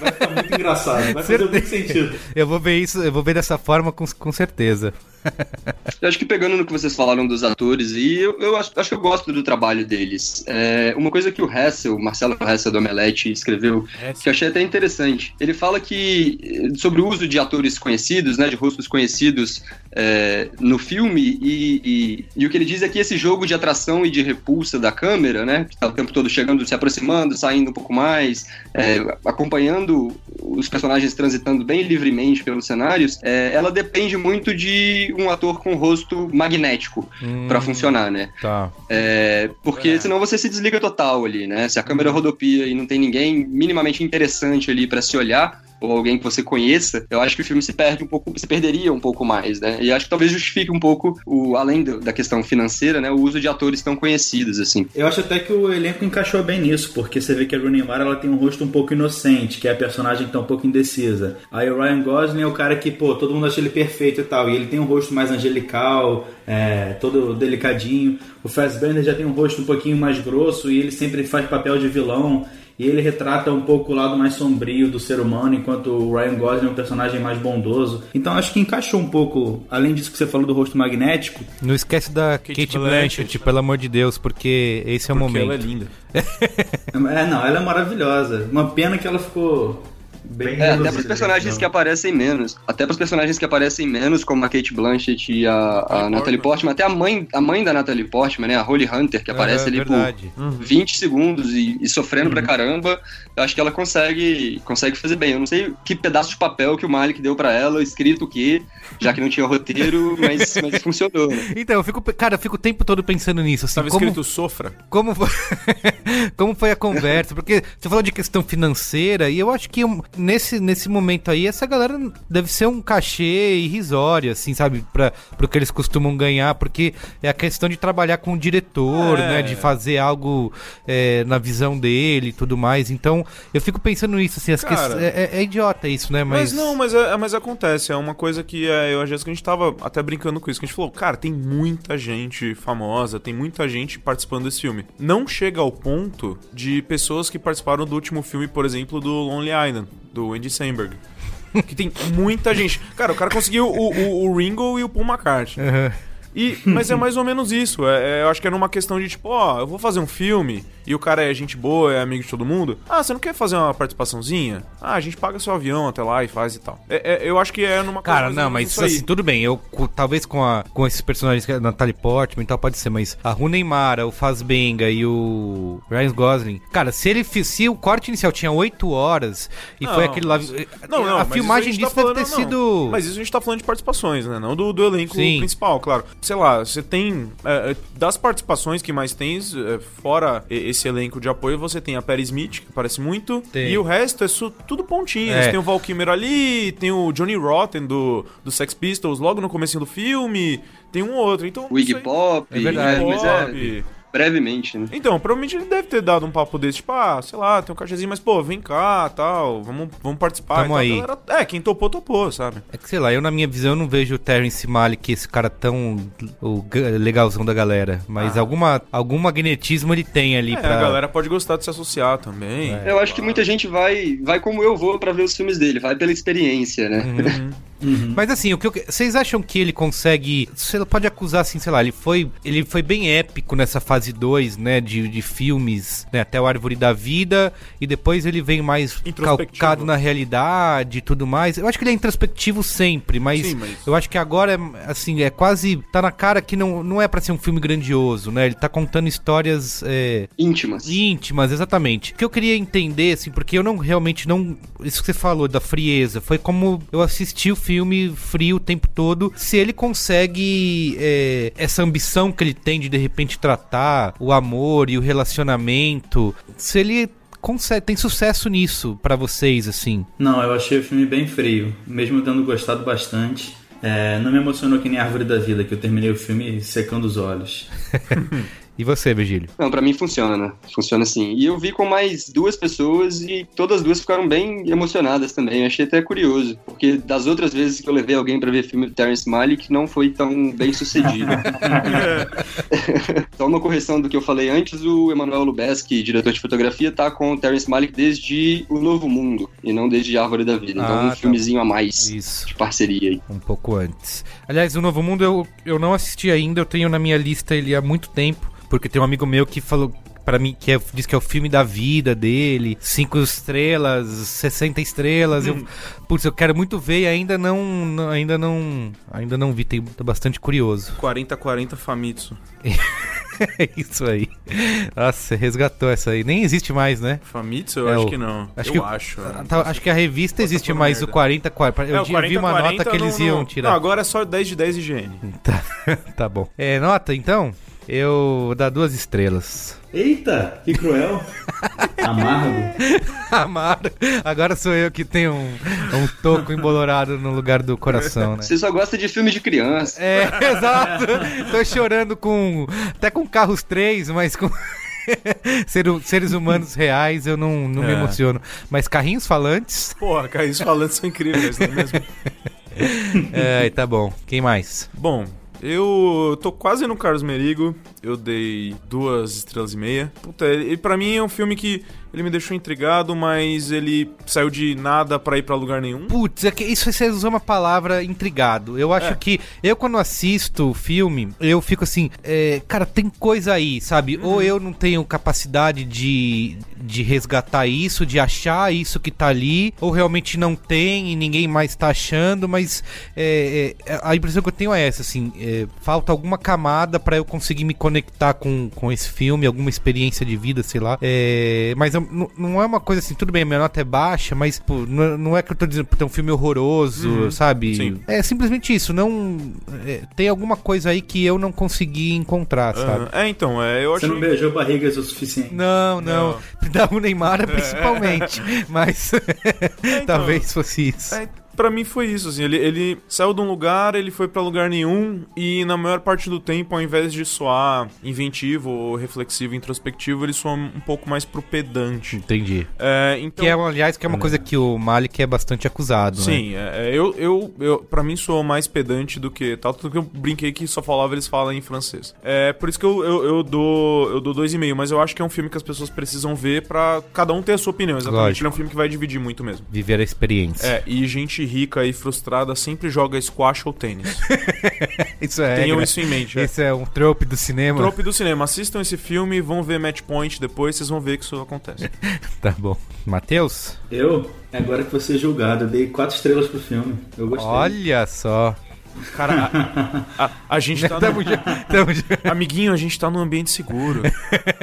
vai ficar muito engraçado. Vai fazer muito sentido.
Eu vou ver isso, eu vou ver dessa forma com, com certeza. [LAUGHS]
Eu acho que pegando no que vocês falaram dos atores, e eu, eu acho, acho que eu gosto do trabalho deles. É, uma coisa que o Hessel, Marcelo Hessel do Omelete, escreveu, que eu achei até interessante. Ele fala que eh, sobre o uso de atores conhecidos, né, de rostos conhecidos é, no filme, e, e- e o que ele diz é que esse jogo de atração e de repulsa da câmera, né, que tá o tempo todo chegando, se aproximando, saindo um pouco mais, é, acompanhando os personagens transitando bem livremente pelos cenários, ela depende muito de um ator com rosto magnético
Hum,
pra funcionar, né?
Tá.
É, porque senão você se desliga total ali, né? Se a câmera rodopia e não tem ninguém minimamente interessante ali pra se olhar, ou alguém que você conheça, eu acho que o filme se perde um pouco, se perderia um pouco mais, né? E acho que talvez justifique um pouco, o, além do- da questão financeira, né? O uso de atores tão conhecidos, assim.
Eu acho até que o elenco encaixou bem nisso, porque você vê que a Rooney Mara ela tem um rosto um pouco inocente, que é a personagem que tá um pouco indecisa. Aí o Ryan Gosling é o cara que, pô, todo mundo acha ele perfeito e tal, e ele tem um rosto mais angelical, é, todo delicadinho. O Fassbender já tem um rosto um pouquinho mais grosso e ele sempre faz papel de vilão. E ele retrata um pouco o lado mais sombrio do ser humano, enquanto o Ryan Gosling é um personagem mais bondoso. Então acho que encaixou um pouco, além disso que você falou do rosto magnético,
Não esquece da Kate,
Kate
Blanchett,
Blanchett.
pelo amor de Deus, porque esse é o
Porque
momento.
ela é linda. [LAUGHS]
É, não, ela é maravilhosa. Uma pena que ela ficou bem
É, até
reduzida,
pros personagens
então.
que aparecem menos. Até pros personagens que aparecem menos, como a Kate Blanchett e a, a Natalie Portman. Até a mãe, a mãe da Natalie Portman, né? A Holly Hunter, que aparece
É,
ali
verdade.
por 20 segundos e, e sofrendo pra caramba. Eu acho que ela consegue, consegue fazer bem. Eu não sei que pedaço de papel que o Malik deu pra ela, escrito o quê, já que não tinha roteiro, [LAUGHS] mas, mas funcionou. né?
Então, eu fico, cara, eu fico o tempo todo pensando nisso, assim,
Tava
como,
escrito sofra.
como, foi, [LAUGHS] como foi a conversa, porque você falou de questão financeira, e eu acho que nesse, nesse momento aí, essa galera deve ser um cachê irrisório, assim, sabe, pra, pro que eles costumam ganhar, porque é a questão de trabalhar com o diretor,
É.
né, de fazer algo é, na visão dele e tudo mais, então eu fico pensando nisso, assim, as
Cara,
quest- é, é- é idiota isso, né,
Mas,
mas...
não, mas, é, mas acontece. É uma coisa que é, eu e a Jéssica, a gente tava até brincando com isso. Que a gente falou, cara, tem muita gente famosa, tem muita gente participando desse filme. Não chega ao ponto de pessoas que participaram do último filme, por exemplo, do Lonely Island, do Andy Samberg. Que tem muita gente. Cara, o cara conseguiu o, o, o Ringo e o Paul McCartney.
Aham.
E, [LAUGHS] mas é mais ou menos isso. É, é, eu acho que é numa questão de tipo, ó, eu vou fazer um filme e o cara é gente boa, é amigo de todo mundo. Ah, você não quer fazer uma participaçãozinha? Ah, a gente paga seu avião até lá e faz e tal. É- é- eu acho que é numa
Cara, não, mas assim, tudo bem. Eu, talvez com, a, com esses personagens, que é Natalie Portman e tal, pode ser, mas a Rooney Mara, o Fazbenga e o Ryan Gosling. Cara, se ele se o corte inicial tinha 8 horas e
Não,
foi aquele lá.
mas- Não, não,
a filmagem
a
disso
tá
deve ter
falando,
sido.
Mas isso a gente tá falando de participações, né? Não do, do elenco
Sim.
principal, claro. Sei lá, você tem. é, é, das participações que mais tem, é, fora esse elenco de apoio, você tem a Perry Smith, que parece muito.
Tem.
E o resto é su- tudo pontinhas.
É.
Tem o Val Kilmer ali, tem o Johnny Rotten do, do Sex Pistols logo no comecinho do filme. Tem um outro. Então,
O Iggy Pop,
É verdade.
né, mas é
Pop.
Brevemente, né?
Então, provavelmente ele deve ter dado um papo desse, tipo, ah, sei lá, tem um cachezinho, mas pô, vem cá, tal, vamos, vamos participar.
Tamo
e
aí.
Galera- é, quem topou, topou, sabe?
É que sei lá, eu na minha visão não vejo o Terrence Malick, esse cara tão o ga- legalzão da galera. Mas alguma, algum magnetismo ele tem ali
Ah. É,
pra.
a galera pode gostar de se associar também.
Eu acho que muita gente vai, vai como eu vou pra ver os filmes dele, vai pela experiência, né?
Uhum. [LAUGHS]
Mas assim, o que eu vocês acham que ele consegue. Você pode acusar assim, sei lá, ele foi, ele foi bem épico nessa fase 2, né? De, de filmes, né? Até o Árvore da Vida. E depois ele vem mais calcado na realidade e tudo mais. Eu acho que ele é introspectivo sempre, mas,
Sim, mas-
eu acho que agora é assim, é quase. Tá na cara que não, não é pra ser um filme grandioso, né? Ele tá contando histórias. é,
Íntimas.
íntimas, exatamente. O que eu queria entender, assim, porque eu não realmente não. Isso que você falou da frieza, foi como eu assisti o filme frio o tempo todo. Se ele consegue é, essa ambição que ele tem de de repente tratar o amor e o relacionamento, se ele consegue, tem sucesso nisso pra vocês, assim.
Não, eu achei o filme bem frio, mesmo tendo gostado bastante. É, não me emocionou que nem Árvore da Vida, que eu terminei o filme secando os olhos. [LAUGHS]
E você, Virgílio?
Não, pra mim funciona. Funciona assim. E eu vi com mais duas pessoas e todas as duas ficaram bem emocionadas também. Eu achei até curioso, porque das outras vezes que eu levei alguém pra ver filme do Terrence Malick, não foi tão bem sucedido. [LAUGHS] Só uma correção do que eu falei antes, o Emanuel Lubezki, diretor de fotografia, tá com o Terrence Malick desde O Novo Mundo, e não desde Árvore da Vida. Então
Ah,
um
tá.
filmezinho a mais
Isso.
de parceria aí.
Um pouco antes. Aliás, o Novo Mundo eu, eu não assisti ainda, eu tenho na minha lista ele há muito tempo, porque tem um amigo meu que falou pra mim que é, diz que é o filme da vida dele, cinco estrelas, 60 estrelas. Eu, putz, eu quero muito ver e ainda não, não- ainda não, ainda não vi, tem tô bastante curioso.
40-40 Famitsu.
É [LAUGHS] isso aí. Nossa, você resgatou essa aí. Nem existe mais, né?
Famitsu? Eu
É
acho
o-
que não.
Acho
eu
que,
acho. é.
tá- acho que a revista existe mais o
merda.
40 40. Eu
É, o
di- vi uma
40,
nota que eles
não-
iam tirar.
Não, agora é só 10 de 10 higiene. [LAUGHS]
Tá, tá bom. É, nota, então? Eu vou dar duas estrelas.
Eita, que cruel. [LAUGHS] Amargo.
Amaro. Agora sou eu que tenho um, um toco embolorado no lugar do coração, né?
Você só gosta de filme de criança.
É, [LAUGHS] exato. Tô chorando com. Até com carros 3, mas com. [LAUGHS] ser- seres humanos reais eu não, não me
É.
emociono. Mas carrinhos falantes.
Porra, Caís falando são incríveis, não é mesmo?
É, tá bom. Quem mais?
Bom, eu tô quase no Carlos Merigo. Eu dei duas estrelas e meia. Puta, ele, pra mim é um filme que ele me deixou intrigado, mas ele saiu de nada pra ir pra lugar nenhum.
Putz, é que isso você usou uma palavra intrigado. Eu acho
É.
que eu, quando assisto o filme, eu fico assim, é, cara, tem coisa aí, sabe? Ou eu não tenho capacidade de, de resgatar isso, de achar isso que tá ali, ou realmente não tem e ninguém mais tá achando, mas é, é, a impressão que eu tenho é essa, assim, é, falta alguma camada pra eu conseguir me conectar com, com esse filme, alguma experiência de vida, sei lá. É, mas eu- não- não é uma coisa assim, tudo bem, minha nota é baixa, mas pô, não, é- não é que eu tô dizendo que é um filme horroroso,
Uhum,
sabe?
sim.
É simplesmente isso, não. é, tem alguma coisa aí que eu não consegui encontrar, sabe?
Ah, é, então, é, eu
Você
achei...
não beijou barrigas o suficiente.
Não, não. Da [LAUGHS] Neymar principalmente. Mas [LAUGHS] talvez fosse isso.
É, pra mim foi isso, assim, ele, ele saiu de um lugar, ele foi pra lugar nenhum, e na maior parte do tempo, ao invés de soar inventivo, reflexivo, introspectivo, ele soa um pouco mais pro pedante.
Entendi.
É, então...
Que é, aliás, que é uma coisa que o Malik é bastante acusado, né?
Sim, é, é, eu, eu, eu, pra mim soou mais pedante do que tal, tanto que eu brinquei que só falava eles falam em francês. É por isso que eu, eu, eu dou eu dou dois e meio, mas eu acho que é um filme que as pessoas precisam ver pra cada um ter a sua opinião, exatamente.
Lógico.
Ele é um filme que vai dividir muito mesmo.
Viver a experiência.
É, e gente rica e frustrada sempre joga squash ou tênis. [LAUGHS]
Isso é.
Tenham
regra.
isso em mente. É.
Esse é um trope do cinema.
Trope do cinema. Assistam esse filme, vão ver Match Point depois, vocês vão ver que isso acontece. [LAUGHS]
Tá bom. Matheus?
Eu, agora que você é julgado, eu dei quatro estrelas pro filme. Eu gostei.
Olha só.
Cara, a, a- a gente tá [LAUGHS]
Tamo
no...
tamo
Amiguinho, a gente tá num ambiente seguro.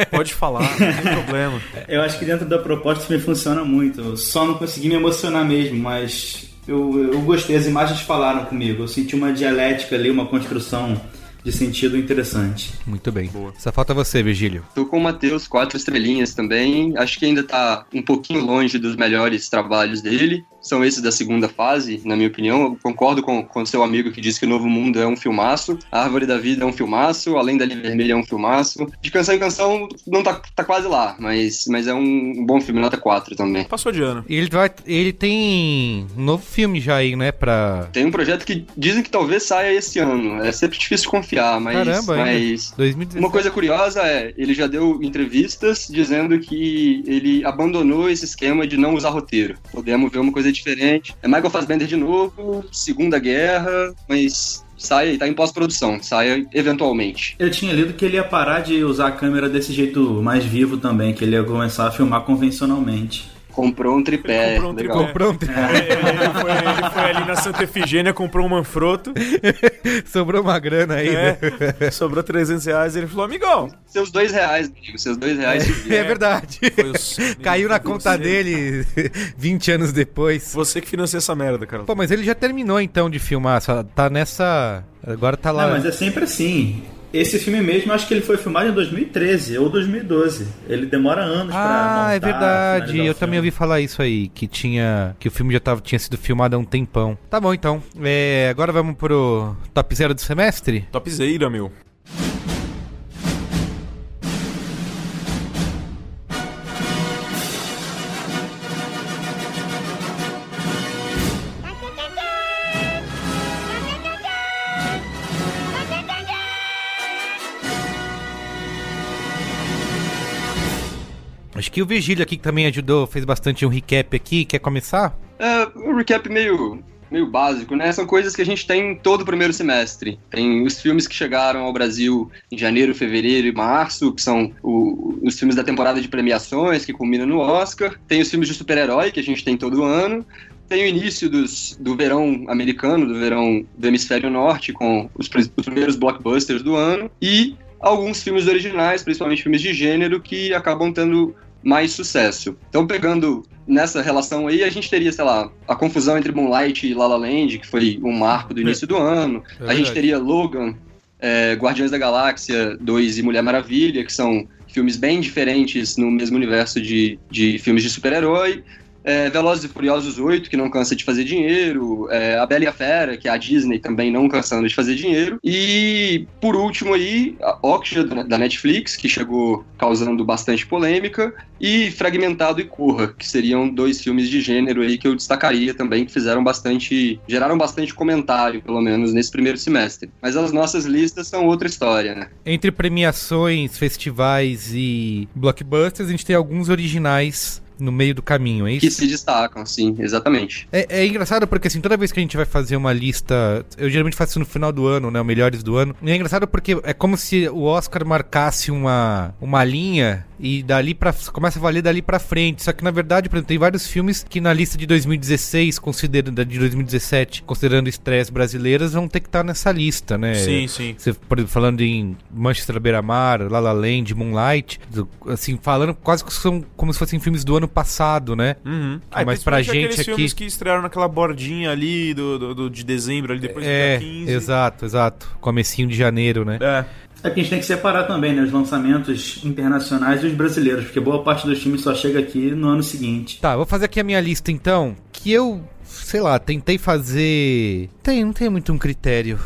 Pode falar, não tem problema.
Eu acho que dentro da proposta filme funciona muito. Eu só não consegui me emocionar mesmo, mas eu, eu gostei. As imagens falaram comigo. Eu senti uma dialética ali, uma construção de sentido interessante.
Muito bem. Só falta você, Virgílio.
Tô com o Matheus, quatro estrelinhas também. Acho que ainda tá um pouquinho longe dos melhores trabalhos dele. São esses da segunda fase, na minha opinião. Eu concordo com, com seu amigo que disse que o Novo Mundo é um filmaço. A Árvore da Vida é um filmaço. Além da Linha Vermelha é um filmaço. De canção em canção, não tá, tá quase lá, mas, mas é um bom filme, nota 4 também.
Passou de ano.
E ele, vai, ele tem um novo filme já aí, né? Pra.
Tem um projeto que dizem que talvez saia esse ano. É sempre difícil confiar, mas.
Caramba,
mas...
2017.
Uma coisa curiosa é, ele já deu entrevistas dizendo que ele abandonou esse esquema de não usar roteiro. Podemos ver uma coisa diferente. É Michael Fassbender de novo, Segunda Guerra, mas sai, tá em pós-produção, sai eventualmente.
Eu tinha lido que ele ia parar de usar a câmera desse jeito mais vivo também, que ele ia começar a filmar convencionalmente.
Comprou um tripé.
Comprou um
legal.
tripé.
Comprou um tripé.
Ele, ele foi, ele foi ali na Santa Efigênia, comprou um Manfrotto. [LAUGHS]
Sobrou uma grana aí. né?
É, sobrou 300 reais. Ele falou, amigão.
Seus dois reais, amigo, seus dois reais.
É verdade.
Foi os- [LAUGHS]
Caiu na conta dele [LAUGHS] 20 anos depois.
Você que financia essa merda, cara.
Pô, mas ele já terminou então de filmar, tá nessa. Agora tá lá.
Não, mas é sempre assim. Esse filme mesmo, eu acho que ele foi filmado em 2013 ou 2012. Ele demora anos pra
Ah, é verdade. Eu também ouvi falar isso aí, que tinha. Que o filme já tava, tinha sido filmado há um tempão. Tá bom então. É, agora vamos pro top zero do semestre?
Topzera, meu.
Acho que o Vigílio aqui que também ajudou, fez bastante um recap aqui. Quer começar?
É, um recap meio, meio básico, né? São coisas que a gente tem todo o primeiro semestre. Tem os filmes que chegaram ao Brasil em janeiro, fevereiro e março, que são o- os filmes da temporada de premiações, que culminam no Oscar. Tem os filmes de super-herói, que a gente tem todo ano. Tem o início dos, do verão americano, do verão do hemisfério norte, com os, os primeiros blockbusters do ano. E alguns filmes originais, principalmente filmes de gênero, que acabam tendo mais sucesso. Então, pegando nessa relação aí, a gente teria, sei lá, a confusão entre Moonlight e La La Land, que foi um marco do início do ano.
É
a gente teria Logan, é, Guardiões da Galáxia 2 e Mulher Maravilha, que são filmes bem diferentes no mesmo universo de, de filmes de super-herói. É, Velozes e Furiosos 8, que não cansa de fazer dinheiro. É, a Bela e a Fera, que é a Disney também não cansando de fazer dinheiro. E, por último aí, a Okja, da da Netflix, que chegou causando bastante polêmica. E Fragmentado e Corra, que seriam dois filmes de gênero aí que eu destacaria também, que fizeram bastante... geraram bastante comentário, pelo menos, nesse primeiro semestre. Mas as nossas listas são outra história, né?
Entre premiações, festivais e blockbusters, a gente tem alguns originais no meio do caminho, é
Que
isso?
se destacam, sim, exatamente.
É, é engraçado porque, assim, toda vez que a gente vai fazer uma lista, eu geralmente faço isso no final do ano, né? O melhores do ano. E é engraçado porque é como se o Oscar marcasse uma, uma linha e dali pra. começa a valer dali pra frente. Só que, na verdade, por exemplo, tem vários filmes que na lista de 2016, considerando da de 2017, considerando estreias brasileiras, vão ter que estar nessa lista, né?
Sim, sim.
Você, por exemplo, falando em Manchester Beira-Mar, La La Land, Moonlight, assim, falando quase que são como se fossem filmes do ano passado, né?
Uhum.
Mas pra gente aqui-
filmes que estrearam naquela bordinha ali do, do- do- de dezembro, ali depois
É,
do dia 15.
exato, exato. Comecinho de janeiro, né?
É.
É que a gente tem que separar também, né, os lançamentos internacionais e os brasileiros, porque boa parte dos filmes só chega aqui no ano seguinte.
Tá, vou fazer aqui a minha lista então, que eu, sei lá, tentei fazer... Tem, não tem muito um critério,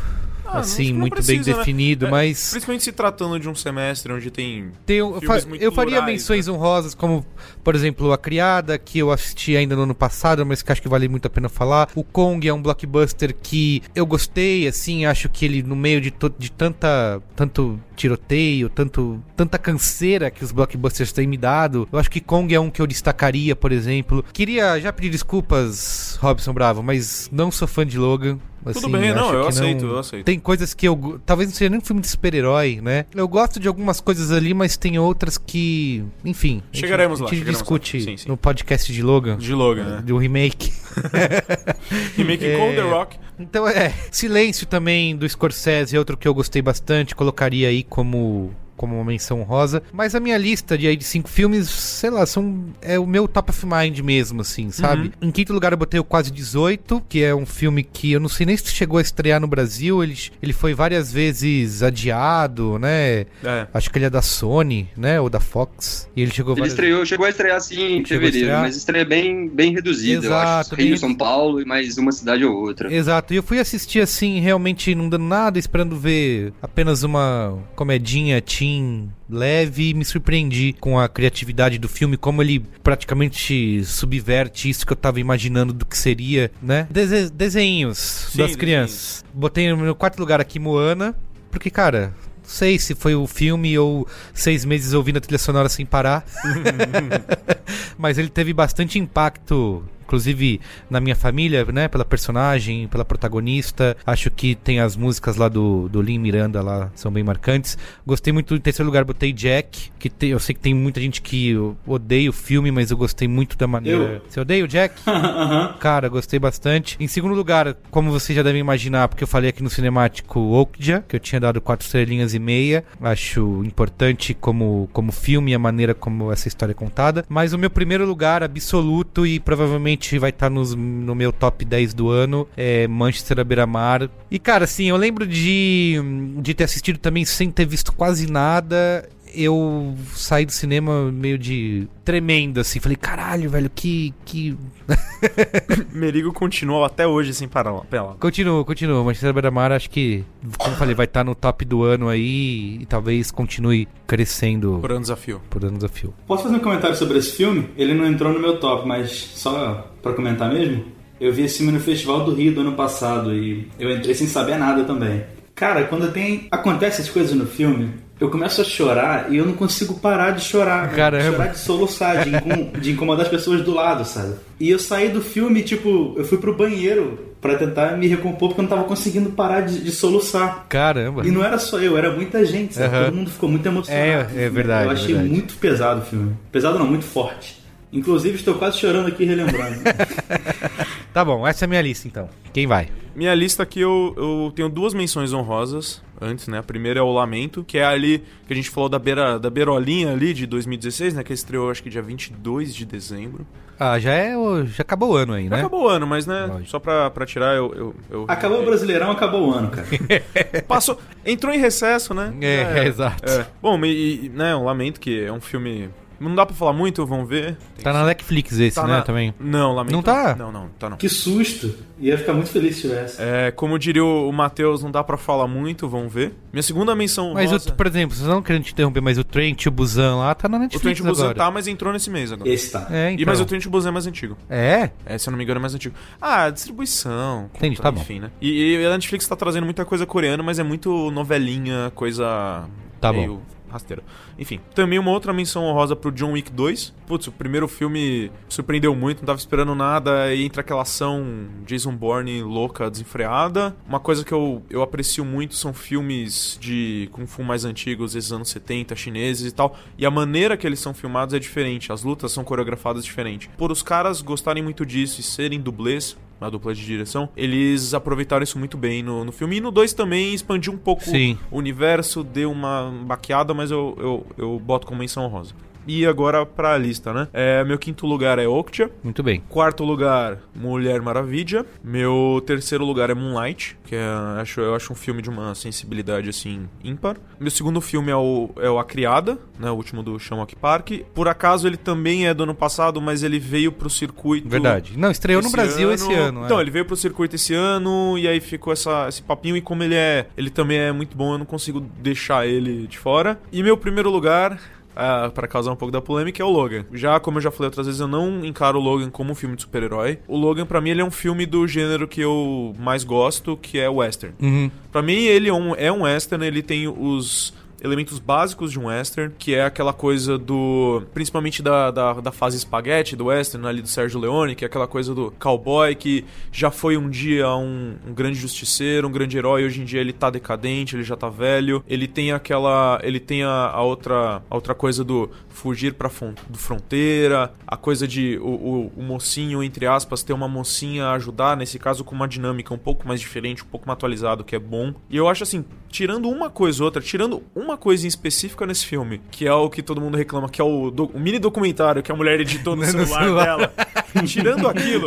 Ah,
assim, muito bem
precisa, né?
definido,
É,
mas...
Principalmente se tratando de um semestre onde tem.
Tem, fa- eu faria
plurais,
menções
né?
honrosas, como, por exemplo, A Criada, que eu assisti ainda no ano passado, mas que acho que vale muito a pena falar. O Kong é um blockbuster que eu gostei, assim, acho que ele, no meio de, de tanta, tanto tiroteio, tanto, tanta canseira que os blockbusters têm me dado, eu acho que Kong é um que eu destacaria, por exemplo. Queria já pedir desculpas, Robson Bravo, mas não sou fã de Logan.
Tudo
assim,
bem, não, eu aceito, eu aceito.
Tem coisas que eu. Talvez não seja nem um filme de super-herói, né? Eu gosto de algumas coisas ali, mas tem outras que. Enfim. a gente-
Chegaremos
a
lá,
gente
chegaremos
discute
lá. Sim, sim.
no podcast de Logan.
De Logan, né?
Do remake. [LAUGHS]
Remake com The Rock.
Então é. Silêncio também do Scorsese é outro que eu gostei bastante. Colocaria aí como. Como uma menção rosa. Mas a minha lista de, aí de cinco filmes, sei lá, são. É o meu top of mind mesmo, assim, sabe? Em quinto lugar eu botei o Quase 18, que é um filme que eu não sei nem se chegou a estrear no Brasil. Ele, ele foi várias vezes adiado, né?
É.
Acho que ele é da Sony, né? Ou da Fox. E ele chegou
Ele
várias
estreou, chegou a estrear assim em fevereiro,
estrear?
mas estreia bem, bem reduzida, eu acho. Rio, São Paulo e mais uma cidade ou outra.
Exato, e eu fui assistir assim, realmente não dando nada, esperando ver apenas uma comedinha teen leve e me surpreendi com a criatividade do filme, como ele praticamente subverte isso que eu tava imaginando do que seria, né? Dese desenhos
Sim,
das crianças. Botei no meu quarto lugar aqui Moana, porque, cara, não sei se foi o filme ou seis meses ouvindo a trilha sonora sem parar. [LAUGHS] [LAUGHS] Mas ele teve bastante impacto inclusive na minha família, né? Pela personagem, pela protagonista. Acho que tem as músicas lá do, do Lin Miranda lá, são bem marcantes. Gostei muito, em terceiro lugar, botei Jack, que tem, eu sei que tem muita gente que odeia o filme, mas eu gostei muito da maneira.
Eu?
Você odeia o Jack? [LAUGHS] Cara, gostei bastante. Em segundo lugar, como vocês já devem imaginar, porque eu falei aqui no cinemático Okja, que eu tinha dado quatro estrelinhas e meia. Acho importante como, como filme a maneira como essa história é contada. Mas o meu primeiro lugar absoluto e provavelmente vai estar nos, no meu top 10 do ano é Manchester à beira-mar. E cara, assim, eu lembro de, de ter assistido também sem ter visto quase nada eu saí do cinema meio de tremendo, assim. Falei, caralho, velho, que. que... [LAUGHS]
Merigo continuou até hoje sem parar. Pela.
Continua, continua. Manchester Beira-Mar, acho que, como eu falei, vai estar no top do ano aí e talvez continue crescendo.
Por ano desafio.
Por ano desafio.
Posso fazer um comentário sobre esse filme? Ele não entrou no meu top, mas só pra comentar mesmo. Eu vi esse filme no Festival do Rio do ano passado e eu entrei sem saber nada também. Cara, quando tem acontece as coisas no filme, eu começo a chorar e eu não consigo parar de chorar.
Caramba.
Chorar de soluçar, de, incom- [LAUGHS] de incomodar as pessoas do lado, sabe? E eu saí do filme, tipo, eu fui pro banheiro pra tentar me recompor porque eu não tava conseguindo parar de, de soluçar.
Caramba.
E não era só eu, era muita gente, sabe?
Aham.
Todo mundo ficou muito emocionado.
É, é verdade,
Eu achei
é verdade.
muito pesado o filme. Pesado não, muito forte. Inclusive, estou quase chorando aqui relembrando. [LAUGHS]
Tá bom, essa é a minha lista então. Quem vai?
Minha lista aqui eu, eu tenho duas menções honrosas antes, né? A primeira é o Lamento, que é ali que a gente falou da beira da beirolinha ali de 2016, né? Que estreou acho que dia 22 de dezembro.
Ah, já é. o- Já acabou o ano aí,
Já
né?
acabou o ano, mas né? Só pra, pra tirar, eu. eu, eu
Acabou o Brasileirão, acabou o ano, cara. [LAUGHS]
Passou. Entrou em recesso, né?
É, [LAUGHS] exato.
é. Bom, e, e, né, o Lamento, que é um filme. Não dá pra falar muito, vamos ver. Tem
Tá na Netflix esse,
Tá
né?
na-
Também.
Não, Lamento.
Não tá?
Não, não, tá não.
Que susto. Ia ficar muito feliz se tivesse.
É, como diria o, o Matheus, não dá pra falar muito, vamos ver. Minha segunda menção
Mas, o, por exemplo, vocês não querendo te interromper, mas o Trent e o Busan lá tá na
O
Netflix
Trent Busan tá, mas entrou nesse mês agora.
Esse tá.
É,
E,
então.
mas o Trent Busan é mais antigo.
É?
É, se eu não me engano, é mais antigo. Ah, distribuição.
Entendi,
contra-
tá bom.
Enfim, né? E, e a Netflix tá trazendo muita coisa coreana, mas é muito novelinha, coisa.
Tá
meio
bom.
Rasteira. Enfim, também uma outra menção honrosa pro John Wick 2. Putz, o primeiro filme surpreendeu muito, não tava esperando nada. E entra aquela ação Jason Bourne louca, desenfreada. Uma coisa que eu, eu aprecio muito são filmes de Kung Fu mais antigos, esses anos 70, chineses e tal. E a maneira que eles são filmados é diferente. As lutas são coreografadas diferente. Por os caras gostarem muito disso e serem dublês, a dupla de direção, eles aproveitaram isso muito bem no, no filme. E no 2 também expandiu um pouco
Sim.
o universo, deu uma baqueada, mas eu, eu, eu boto como menção honrosa. E agora pra lista, né? É, meu quinto lugar é Okja.
Muito bem.
Quarto lugar, Mulher Maravilha. Meu terceiro lugar é Moonlight, que é, acho, eu acho um filme de uma sensibilidade, assim, ímpar. Meu segundo filme é o, é o A Criada, né? O último do Shamrock Park. Por acaso ele também é do ano passado, mas ele veio pro circuito...
Verdade. Não, estreou no Brasil esse ano.
Então,
é.
ele veio pro circuito esse ano e aí ficou essa, esse papinho. E como ele é. Ele também é muito bom, eu não consigo deixar ele de fora. E meu primeiro lugar. Ah, pra causar um pouco da polêmica, é o Logan. Já, como eu já falei outras vezes, eu não encaro o Logan como um filme de super-herói. O Logan, pra mim, ele é um filme do gênero que eu mais gosto, que é o western.
Uhum.
Pra mim, ele é um, é um western, ele tem os elementos básicos de um western, que é aquela coisa do... Principalmente da, da, da fase espaguete do western, ali do Sérgio Leone, que é aquela coisa do cowboy que já foi um dia um, um grande justiceiro, um grande herói, hoje em dia ele tá decadente, ele já tá velho. Ele tem aquela... Ele tem a, a outra, a outra coisa do fugir pra do fronteira, a coisa de o, o, o mocinho, entre aspas, ter uma mocinha a ajudar, nesse caso com uma dinâmica um pouco mais diferente, um pouco mais atualizado, que é bom. E eu acho assim, tirando uma coisa ou outra, tirando uma coisa em específica nesse filme, que é o que todo mundo reclama, que é o, do- o mini documentário que a mulher editou no, [LAUGHS] celular,
celular.
dela. tirando aquilo,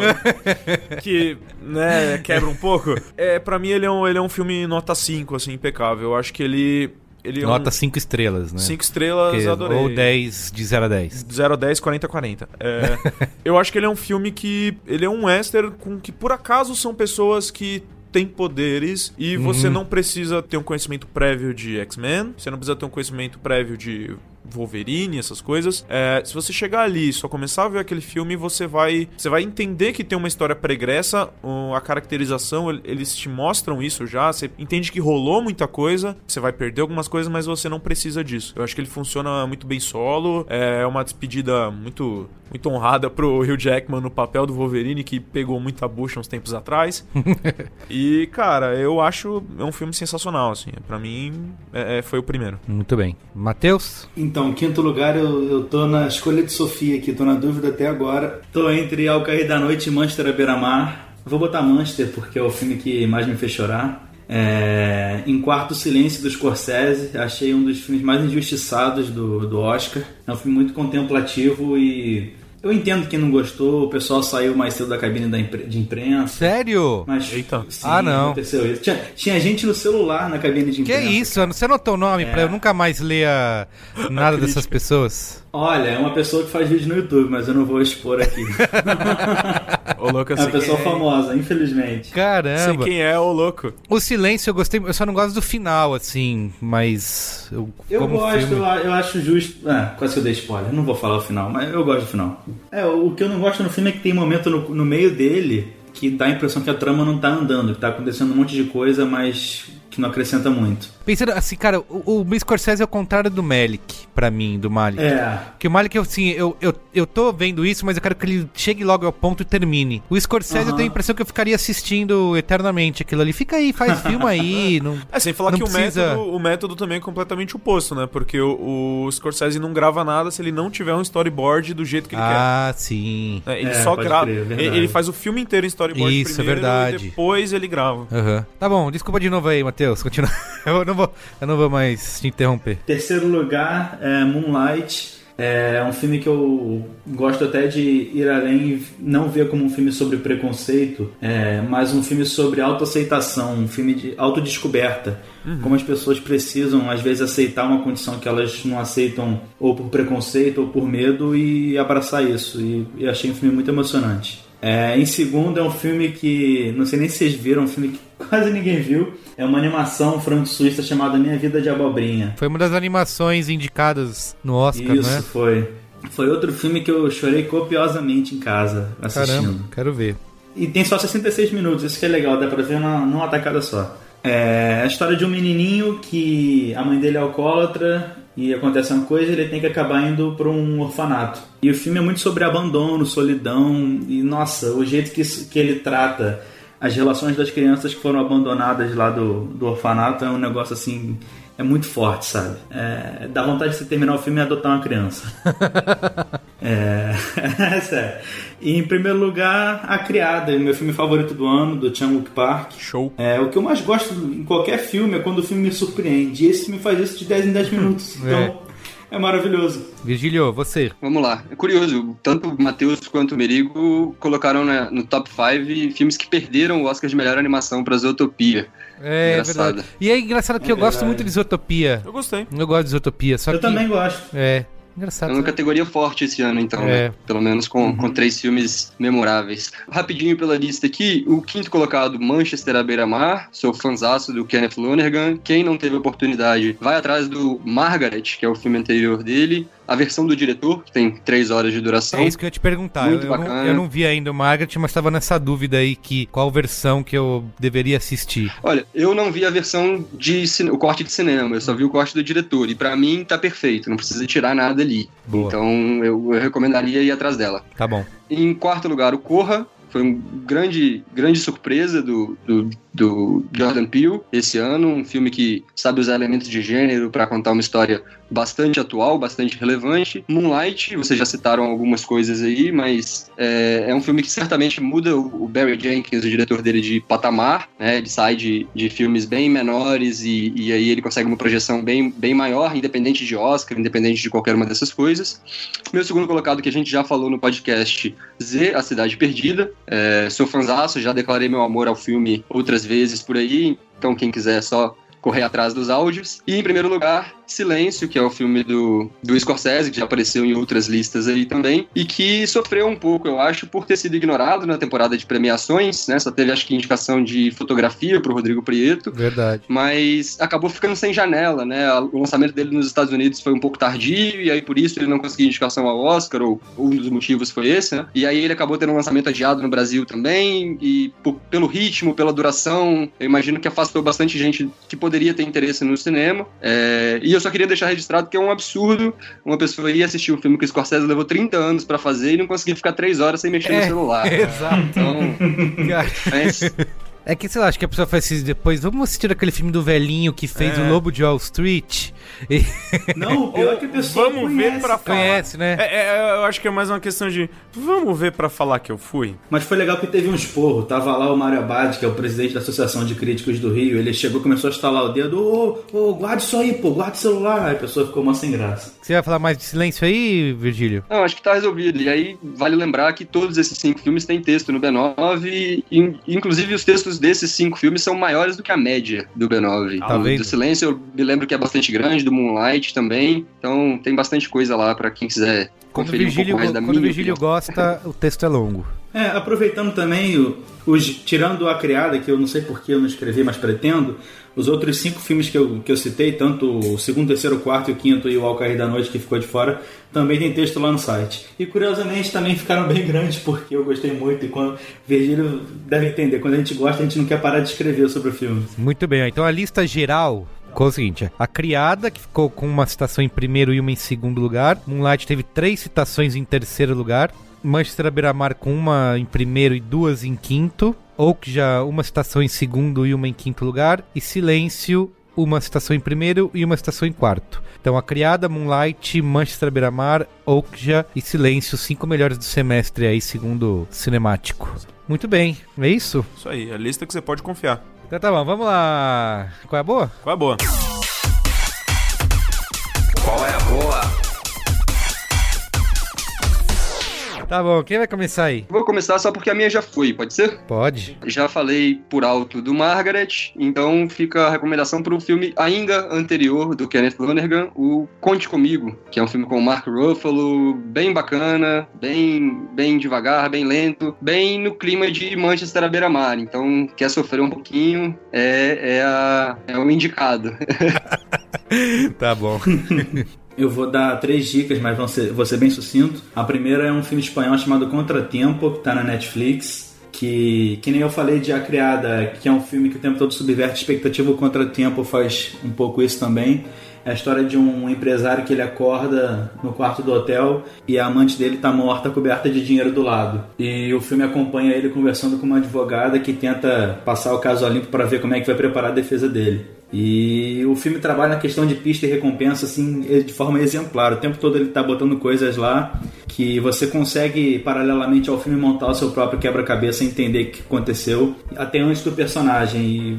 [LAUGHS] que, né, quebra um pouco, é, pra mim ele é um, ele é um filme nota 5, assim, impecável. Eu acho que ele... ele é
Nota
um,
5 estrelas, né?
5 estrelas,
Que-
adorei.
Ou 10 de 0 a 10.
0 a 10, 40 a 40. É, [LAUGHS] eu acho que ele é um filme que. Ele é um western com que por acaso são pessoas que têm poderes e você
Uhum.
não precisa ter um conhecimento prévio de X-Men, você não precisa ter um conhecimento prévio de Wolverine, essas coisas. É, se você chegar ali e só começar a ver aquele filme, você vai, você vai entender que tem uma história pregressa, a caracterização, el- eles te mostram isso já, você entende que rolou muita coisa, você vai perder algumas coisas, mas você não precisa disso. Eu acho que ele funciona muito bem solo, é uma despedida muito, muito honrada pro Hugh Jackman no papel do Wolverine, que pegou muita bucha uns tempos atrás. [LAUGHS] e, cara, eu acho é um filme sensacional, assim. Pra mim, é- é, foi o primeiro.
Muito bem. Matheus?
Então, em quinto lugar, eu, eu tô na escolha de Sofia aqui, tô na dúvida até agora. Tô entre Ao Cair da Noite e Manchester à Beira-Mar. Vou botar Manchester porque é o filme que mais me fez chorar. É, em quarto, Silêncio do Scorsese. Achei um dos filmes mais injustiçados do, do Oscar. É um filme muito contemplativo e eu entendo quem não gostou. O pessoal saiu mais cedo da cabine da impre- de imprensa.
Sério?
Mas,
Eita.
sim,
Ah, não.
Aconteceu isso. Tinha, tinha gente no celular na cabine de
Que
imprensa.
isso? Você anotou o nome pra
É.
eu nunca mais ler a- nada dessas pessoas?
Olha, é uma pessoa que faz vídeo no YouTube, mas eu não vou expor aqui. [LAUGHS]
Ô, louco, eu
É uma
sei
pessoa
é.
famosa, infelizmente.
Sei
Caramba.
quem é, ô louco.
O silêncio eu gostei, eu só não gosto do final, assim, mas. Eu,
Eu
como
gosto,
filme-
eu, acho justo. É, quase que eu dei spoiler, não vou falar o final, mas eu gosto do final. É, o, o que eu não gosto no filme é que tem momento no, no meio dele que dá a impressão que a trama não tá andando, que tá acontecendo um monte de coisa, mas que não acrescenta muito.
Pensando assim, cara, o, o Scorsese é o contrário do Malik, pra mim, do Malik.
É.
Porque o Malik, assim, eu, eu, eu tô vendo isso, mas eu quero que ele chegue logo ao ponto e termine. O Scorsese, eu
Aham.
tenho a impressão que eu ficaria assistindo eternamente aquilo ali. Fica aí, faz [LAUGHS] filme aí. Não...
É, sem falar
Não
que o,
precisa-
método, o método também é completamente oposto, né? Porque o, o Scorsese não grava nada se ele não tiver um storyboard do jeito que ele
Ah, sim.
quer. É, ele
É,
só grava.
crer, é
ele faz o filme inteiro em storyboard
Isso, é
primeiro
verdade.
e depois ele grava.
Aham. Tá bom, desculpa de novo aí, Matheus. Continua. [LAUGHS] Eu não vou, eu não vou mais te interromper.
Terceiro lugar é Moonlight. É um filme que eu gosto até de ir além e não ver como um filme sobre preconceito, é, mas um filme sobre autoaceitação, um filme de autodescoberta. Como as pessoas precisam, às vezes, aceitar uma condição que elas não aceitam ou por preconceito ou por medo e abraçar isso. E, e achei um filme muito emocionante. É, em segundo, é um filme que, não sei nem se vocês viram, um filme que [LAUGHS] quase ninguém viu. É uma animação franco-suíça chamada Minha Vida de Abobrinha.
Foi uma das animações indicadas no Oscar,
Isso,
né?
foi. Foi outro filme que eu chorei copiosamente em casa assistindo.
Caramba, quero ver.
E tem só 66 minutos, isso que é legal, dá pra ver numa, numa tacada só. É a história de um menininho que a mãe dele é alcoólatra e acontece uma coisa ele tem que acabar indo pra um orfanato. E o filme é muito sobre abandono, solidão e, nossa, o jeito que, que ele trata as relações das crianças que foram abandonadas lá do, do orfanato é um negócio assim. É muito forte, sabe? É, dá vontade de você terminar o filme e adotar uma criança. [LAUGHS] É, [LAUGHS] é sério. E em primeiro lugar, A Criada, meu filme favorito do ano, do Chan-wook Park.
Show.
É, o que eu mais gosto em qualquer filme é quando o filme me surpreende. E esse filme faz isso de 10 em 10 minutos. [LAUGHS] Então, é, maravilhoso.
Virgílio, você.
Vamos lá. É curioso, tanto o Matheus quanto o Merigo colocaram né, no top 5 filmes que perderam o Oscar de melhor animação pra Zootopia.
É,
Engraçado.
verdade. E é engraçado que
É
eu gosto
verdade.
muito de Isotopia.
Eu gostei.
Eu gosto de Isotopia, só
Eu
que...
também gosto.
É,
É
engraçado.
uma categoria forte esse ano, então,
É.
né? Pelo menos com, com três filmes memoráveis. Rapidinho pela lista aqui, o quinto colocado, Manchester à beira-mar. Sou fãzaço do Kenneth Lonergan. Quem não teve oportunidade, vai atrás do Margaret, que é o filme anterior dele. A versão do diretor, que tem três horas de duração.
É isso que eu ia te perguntar.
Muito
eu, eu não,
bacana.
eu não vi ainda o Margaret, mas estava nessa dúvida aí que qual versão que eu deveria assistir.
Olha, eu não vi a versão de o corte de cinema, eu só vi o corte do diretor. E pra mim tá perfeito, não precisa tirar nada ali.
Boa.
Então eu, eu recomendaria ir atrás dela.
Tá bom.
Em quarto lugar, o Corra. Foi uma grande, grande surpresa do, do, do Jordan Peele esse ano. Um filme que sabe usar elementos de gênero para contar uma história bastante atual, bastante relevante. Moonlight, vocês já citaram algumas coisas aí, mas é, é um filme que certamente muda o, Barry Jenkins, o diretor dele, de patamar. Né? Ele sai de, de filmes bem menores e, e aí ele consegue uma projeção bem, bem maior, independente de Oscar, independente de qualquer uma dessas coisas. Meu segundo colocado, que a gente já falou no podcast, Z, A Cidade Perdida. É, sou fanzaço, já declarei meu amor ao filme outras vezes por aí, então quem quiser é só correr atrás dos áudios. E em primeiro lugar, Silêncio, que é o filme do, do Scorsese, que já apareceu em outras listas aí também, e que sofreu um pouco, eu acho, por ter sido ignorado na temporada de premiações, né? Só teve, acho que, indicação de fotografia pro Rodrigo Prieto.
Verdade.
Mas acabou ficando sem janela, né? O lançamento dele nos Estados Unidos foi um pouco tardio, e aí por isso ele não conseguiu indicação ao Oscar, ou um dos motivos foi esse, né? E aí ele acabou tendo um lançamento adiado no Brasil também, e por, pelo ritmo, pela duração, eu imagino que afastou bastante gente que poderia ter interesse no cinema. É, e eu só queria deixar registrado que é um absurdo uma pessoa ir assistir um filme que o Scorsese levou 30 anos pra fazer e não conseguir ficar 3 horas sem mexer
É,
no celular. [LAUGHS]
exato.
Então, [LAUGHS] mas,
É que, sei lá, acho que a pessoa faz isso depois. Vamos assistir aquele filme do velhinho que fez
É.
o Lobo de Wall Street. E-
Não, o pior é que a pessoa
Vamos
conhece.
ver pra falar.
Conhece, né?
É, é, eu acho que é mais uma questão de. Vamos ver pra falar que eu fui.
Mas foi legal que teve um esporro. Tava lá o Mário Abad, que é o presidente da Associação de Críticos do Rio. Ele chegou e começou a estalar o dedo. Ô, ô, guarda isso aí, pô, guarda o celular. Aí a pessoa ficou mó sem graça.
Você vai falar mais de silêncio aí, Virgílio?
Não, acho que tá resolvido. E aí vale lembrar que todos esses cinco filmes têm texto no B9, e in- inclusive os textos desses cinco filmes são maiores do que a média do B9.
Tá
do, do Silêncio eu me lembro que é bastante grande, do Moonlight também. Então tem bastante coisa lá pra quem quiser
Quando
conferir um
Virgílio,
pouco mais da
quando o
minha
Virgílio
opinião.
gosta, o texto é longo.
É, aproveitando também, o- os, tirando a criada, que eu não sei porque eu não escrevi, mas pretendo, os outros cinco filmes que eu, que eu citei, tanto o segundo, terceiro, quarto e o quinto e o Ao Cair da Noite, que ficou de fora, também tem texto lá no site. E curiosamente também ficaram bem grandes, porque eu gostei muito. E quando Virgílio deve entender, quando a gente gosta, a gente não quer parar de escrever sobre o filme.
Muito bem, então a lista geral ficou o seguinte: a Criada, que ficou com uma citação em primeiro e uma em segundo lugar. Moonlight teve três citações em terceiro lugar. Manchester beira-mar com uma em primeiro e duas em quinto. Oakja, uma citação em segundo e uma em quinto lugar. E Silêncio, uma citação em primeiro e uma citação em quarto. Então, A Criada, Moonlight, Manchester beira-mar, Oakja e Silêncio, cinco melhores do semestre aí, segundo Cinemático. Muito bem, é isso?
Isso aí, a lista que você pode confiar.
Então tá bom, vamos lá. Qual é a boa?
Qual é a boa?
Tá bom, quem vai começar aí?
Vou começar só porque a minha já foi, pode ser?
Pode.
Já falei por alto do Margaret, então fica a recomendação para o filme ainda anterior do Kenneth Lonergan, o Conte Comigo, que é um filme com o Mark Ruffalo, bem bacana, bem, bem devagar, bem lento, bem no clima de Manchester à beira-mar. Então, quer sofrer um pouquinho, é, é, a, é o indicado. [LAUGHS]
tá bom. [LAUGHS]
Eu vou dar três dicas, mas vão ser, vou ser bem sucinto. A primeira é um filme espanhol chamado Contratempo, que tá na Netflix. Que, que nem eu falei de A Criada, que é um filme que o tempo todo subverte expectativa, o Contratempo faz um pouco isso também. É a história de um empresário que ele acorda no quarto do hotel e a amante dele tá morta, coberta de dinheiro do lado. E o filme acompanha ele conversando com uma advogada que tenta passar o caso a limpo para ver como é que vai preparar a defesa dele. E o filme trabalha na questão de pista e recompensa assim de forma exemplar. O tempo todo ele tá botando coisas lá que você consegue paralelamente ao filme montar o seu próprio quebra-cabeça entender o que aconteceu até antes do personagem. E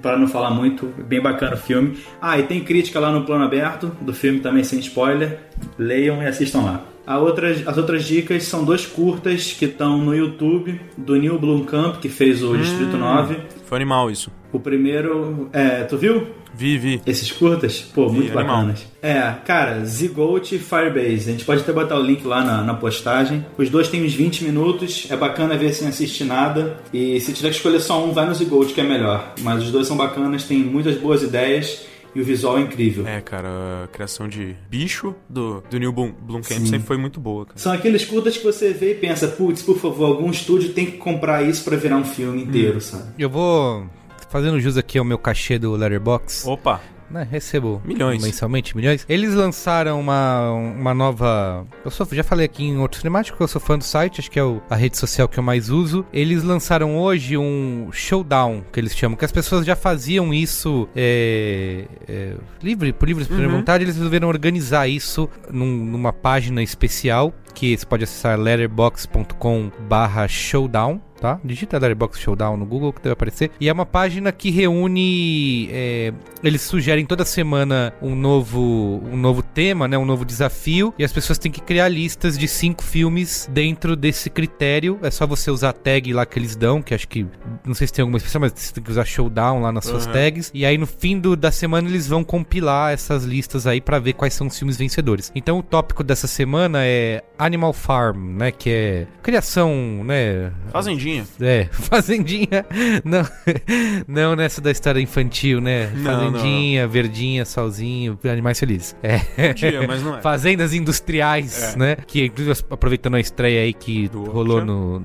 para não falar muito, bem bacana o filme. Ah, e tem crítica lá no plano aberto do filme também sem spoiler. Leiam e assistam lá. A outras, as outras dicas são dois curtas que estão no YouTube do Neil Blomkamp, que fez o Distrito 9.
Foi animal isso.
O primeiro. É, tu viu?
Vi, vi.
Esses curtas? Pô,
Vi,
muito
animal.
bacanas. É, cara, Zigote e Firebase. A gente pode até botar o link lá na, na postagem. Os dois têm uns 20 minutos. É bacana ver sem assistir nada. E se tiver que escolher só um, vai no Zigote, que é melhor. Mas os dois são bacanas, tem muitas boas ideias. E o visual é incrível.
É, cara, a criação de bicho do, do Neil Blum- Blomkamp
Sim.
sempre foi muito boa, cara.
São aqueles curtas que você vê e pensa, putz, por favor, algum estúdio tem que comprar isso pra virar um filme inteiro,
Hum.
sabe?
Eu vou fazendo jus aqui ao meu cachê do Letterbox.
Opa!
Né, recebo
Milhões.
mensalmente, milhões. Eles lançaram uma, uma nova. Eu sou, já falei aqui em outro cinemático que eu sou fã do site, acho que é o- a rede social que eu mais uso. Eles lançaram hoje um showdown, que eles chamam, que as pessoas já faziam isso é, é, livre, por livre
Uhum.
vontade. Eles resolveram organizar isso num- numa página especial que você pode acessar letterbox.com/showdown. tá? Digita Letterboxd Showdown no Google que deve aparecer. E é uma página que reúne. é, eles sugerem toda semana um novo, um novo tema, né? Um novo desafio. E as pessoas têm que criar listas de cinco filmes dentro desse critério. É só você usar a tag lá que eles dão, que acho que. Não sei se tem alguma especial, mas você tem que usar Showdown lá nas suas
Uhum.
tags. E aí no fim do, da semana eles vão compilar essas listas aí pra ver quais são os filmes vencedores. Então o tópico dessa semana é Animal Farm, né? Que é criação, né?
Fazendinha.
É, [LAUGHS] fazendinha. Não, [LAUGHS] não nessa da história infantil, né?
Não,
Fazendinha, verdinha, solzinho, animais felizes. [LAUGHS] É.
Podia, mas não é.
Fazendas industriais,
É.
né? Que inclusive aproveitando a estreia aí que rolou
Okja.
no.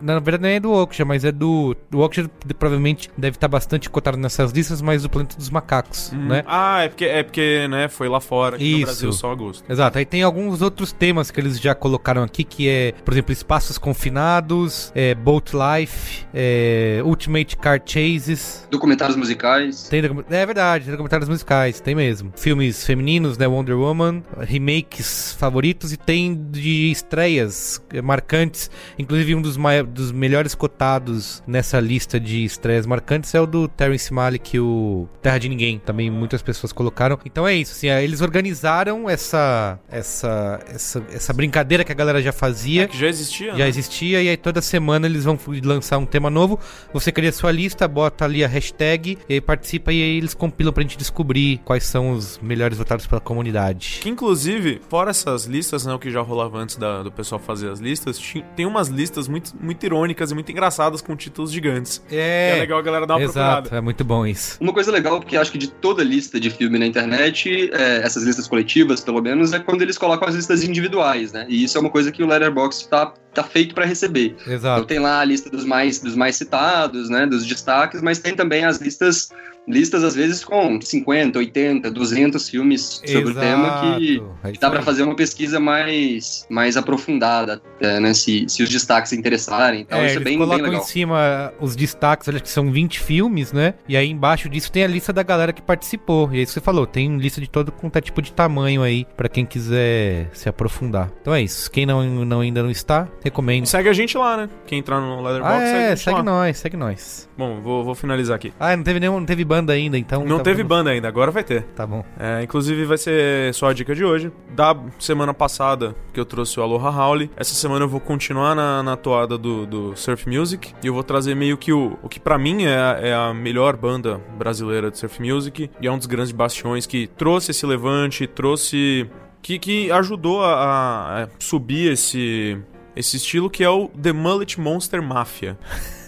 Na verdade não é do Okja, mas é do. O Okja provavelmente deve estar bastante cotado nessas listas, mas do Planeta dos Macacos,
Uhum.
né?
Ah, é porque, é porque né, foi lá fora, aqui no
Isso.
Brasil só agosto.
Exato. Aí tem alguns outros temas que eles já colocaram aqui, que é, por exemplo, espaços confinados, é, Boat Life, é, Ultimate Car Chases.
Documentários musicais.
Tem é verdade, tem documentários musicais, tem mesmo. Filmes femininos, né? Wonder Woman, remakes favoritos e tem de estreias marcantes. Inclusive, um dos, dos melhores cotados nessa lista de estreias marcantes é o do Terrence Malick, o Terra de Ninguém. Também muitas pessoas colocaram. Então é isso, assim, eh, eles organizaram essa, essa, essa, essa brincadeira que a galera já fazia.
É que já existia,
Já
né?
existia, e aí toda semana eles vão lançar um tema novo. Você cria sua lista, bota ali a hashtag, e aí participa e aí eles compilam pra gente descobrir quais são os melhores votados pela comunidade.
Que inclusive, fora essas listas, né, o que já rolava antes da- do pessoal fazer as listas, tem umas listas muito, muito irônicas e muito engraçadas com títulos gigantes.
É,
é legal a galera dar uma
Exato,
procurada.
é muito bom isso.
Uma coisa legal, porque acho que de toda lista de filme na internet, é, essas listas coletivas, pelo menos, é quando eles colocam as listas individuais, né? E isso é uma coisa que o Letterboxd tá, tá feito pra receber.
Exato.
Então tem lá a lista dos mais, dos mais citados, né? Dos destaques, mas tem também as listas, listas às vezes com 50, 80, 200 filmes sobre o tema que,
é
que dá pra
aí.
fazer uma pesquisa mais, mais aprofundada, até, né? Se, se os destaques interessarem. Então
é,
isso é bem, bem legal.
em cima os destaques, olha que são 20 filmes, né? E aí embaixo disso tem a lista da galera que participou. E é isso que você falou, tem lista de todo quanto é tipo de tamanho aí, pra quem quiser se aprofundar. Então é isso. Quem não, não ainda não está, recomendo.
E segue a gente lá, né? Quem entrar no Letterboxd,
Ah,
segue
é, segue
lá.
nós, segue nós.
Bom, vou, vou finalizar aqui.
Ah, não teve nenhum, não teve banda ainda, então.
Não
tá
teve
bom.
banda ainda, agora vai ter.
Tá bom.
É, inclusive vai ser só a dica de hoje. Da semana passada que eu trouxe o Aloha Howley, essa semana eu vou continuar na, na toada do, do Surf Music e eu vou trazer meio que o, o que pra mim é, a- é a melhor banda brasileira de Surf Music e é um dos grandes bastiões que trouxe esse levante, trouxe. que, que ajudou a- a subir esse. Esse estilo que é o The Mullet Monster Mafia.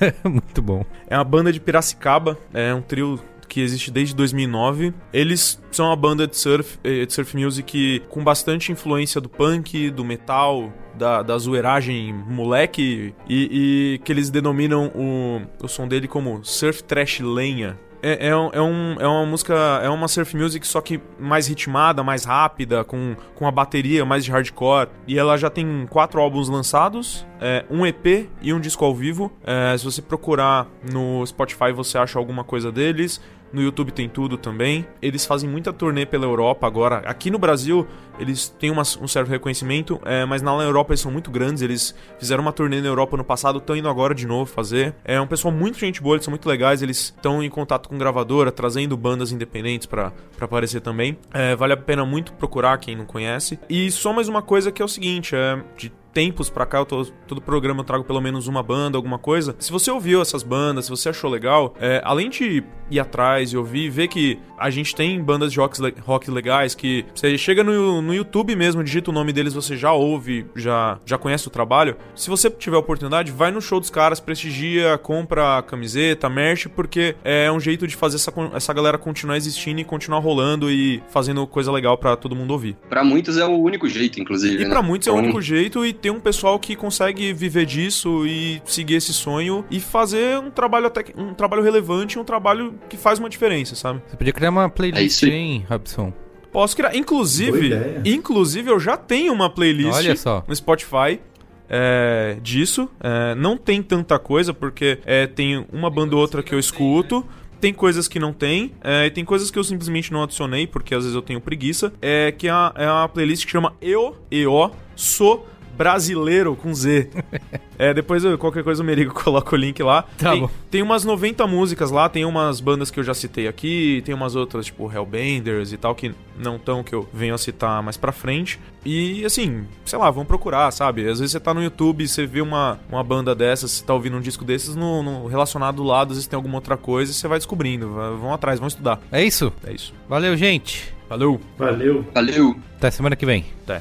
[LAUGHS]
Muito bom.
É uma banda de Piracicaba, é um trio que existe desde 2009. Eles são uma banda de surf, eh, de surf music com bastante influência do punk, do metal, da, da zoeiragem moleque, e, e que eles denominam o, o som dele como surf trash lenha. É, é, é, um- é uma música, é uma surf music só que mais ritmada, mais rápida, com, com a bateria mais de hardcore. E ela já tem quatro álbuns lançados, é, um EP e um disco ao vivo. É, se você procurar no Spotify, você acha alguma coisa deles. No YouTube tem tudo também. Eles fazem muita turnê pela Europa agora. Aqui no Brasil, eles têm uma- um certo reconhecimento, é, mas na Europa eles são muito grandes. Eles fizeram uma turnê na Europa no passado, estão indo agora de novo fazer. É um pessoal muito gente boa, eles são muito legais. Eles estão em contato com gravadora, trazendo bandas independentes pra aparecer também. É, vale a pena muito procurar quem não conhece. E só mais uma coisa que é o seguinte: é de tempos pra cá, eu tô, todo programa eu trago pelo menos uma banda, alguma coisa. Se você ouviu essas bandas, se você achou legal, é, além de ir atrás e ouvir, ver que a gente tem bandas de rock, rock legais que você chega no, no YouTube mesmo, digita o nome deles, você já ouve, já, já conhece o trabalho. Se você tiver a oportunidade, vai no show dos caras, prestigia, compra camiseta, merch, porque é um jeito de fazer essa, essa galera continuar existindo e continuar rolando e fazendo coisa legal pra todo mundo ouvir.
Pra muitos é o único jeito, inclusive.
E
né?
pra muitos é o
Então,
único jeito e tem um pessoal que consegue viver disso e seguir esse sonho e fazer um trabalho até um trabalho relevante, um trabalho que faz uma diferença, sabe?
Você podia criar uma
É
playlist,
aí.
hein, Robson?
Posso criar, inclusive, inclusive eu já tenho uma playlist
Olha só.
no Spotify é, disso. É, não tem tanta coisa porque é, tem uma banda ou outra que eu escuto. Tem coisas que não tem, é, e tem coisas que eu simplesmente não adicionei, porque às vezes eu tenho preguiça. É que é a, é uma playlist que chama Eu, EO, Sou Brasileiro com Z. [LAUGHS] é, depois eu- qualquer coisa o Merigo [LAUGHS] coloca o link lá.
Tá
tem,
bom.
tem umas 90 músicas lá, tem umas bandas que eu já citei aqui, tem umas outras, tipo Hellbenders e tal, que não tão que eu venho a citar mais pra frente. E assim, sei lá, vão procurar, sabe? Às vezes você tá no YouTube, você vê uma, uma banda dessas, você tá ouvindo um disco desses, no, no relacionado do lado, às vezes tem alguma outra coisa, e você vai descobrindo. Vão atrás, vão estudar.
É isso?
É isso.
Valeu, gente.
Valeu.
Valeu.
Valeu.
Até semana que vem.
Até.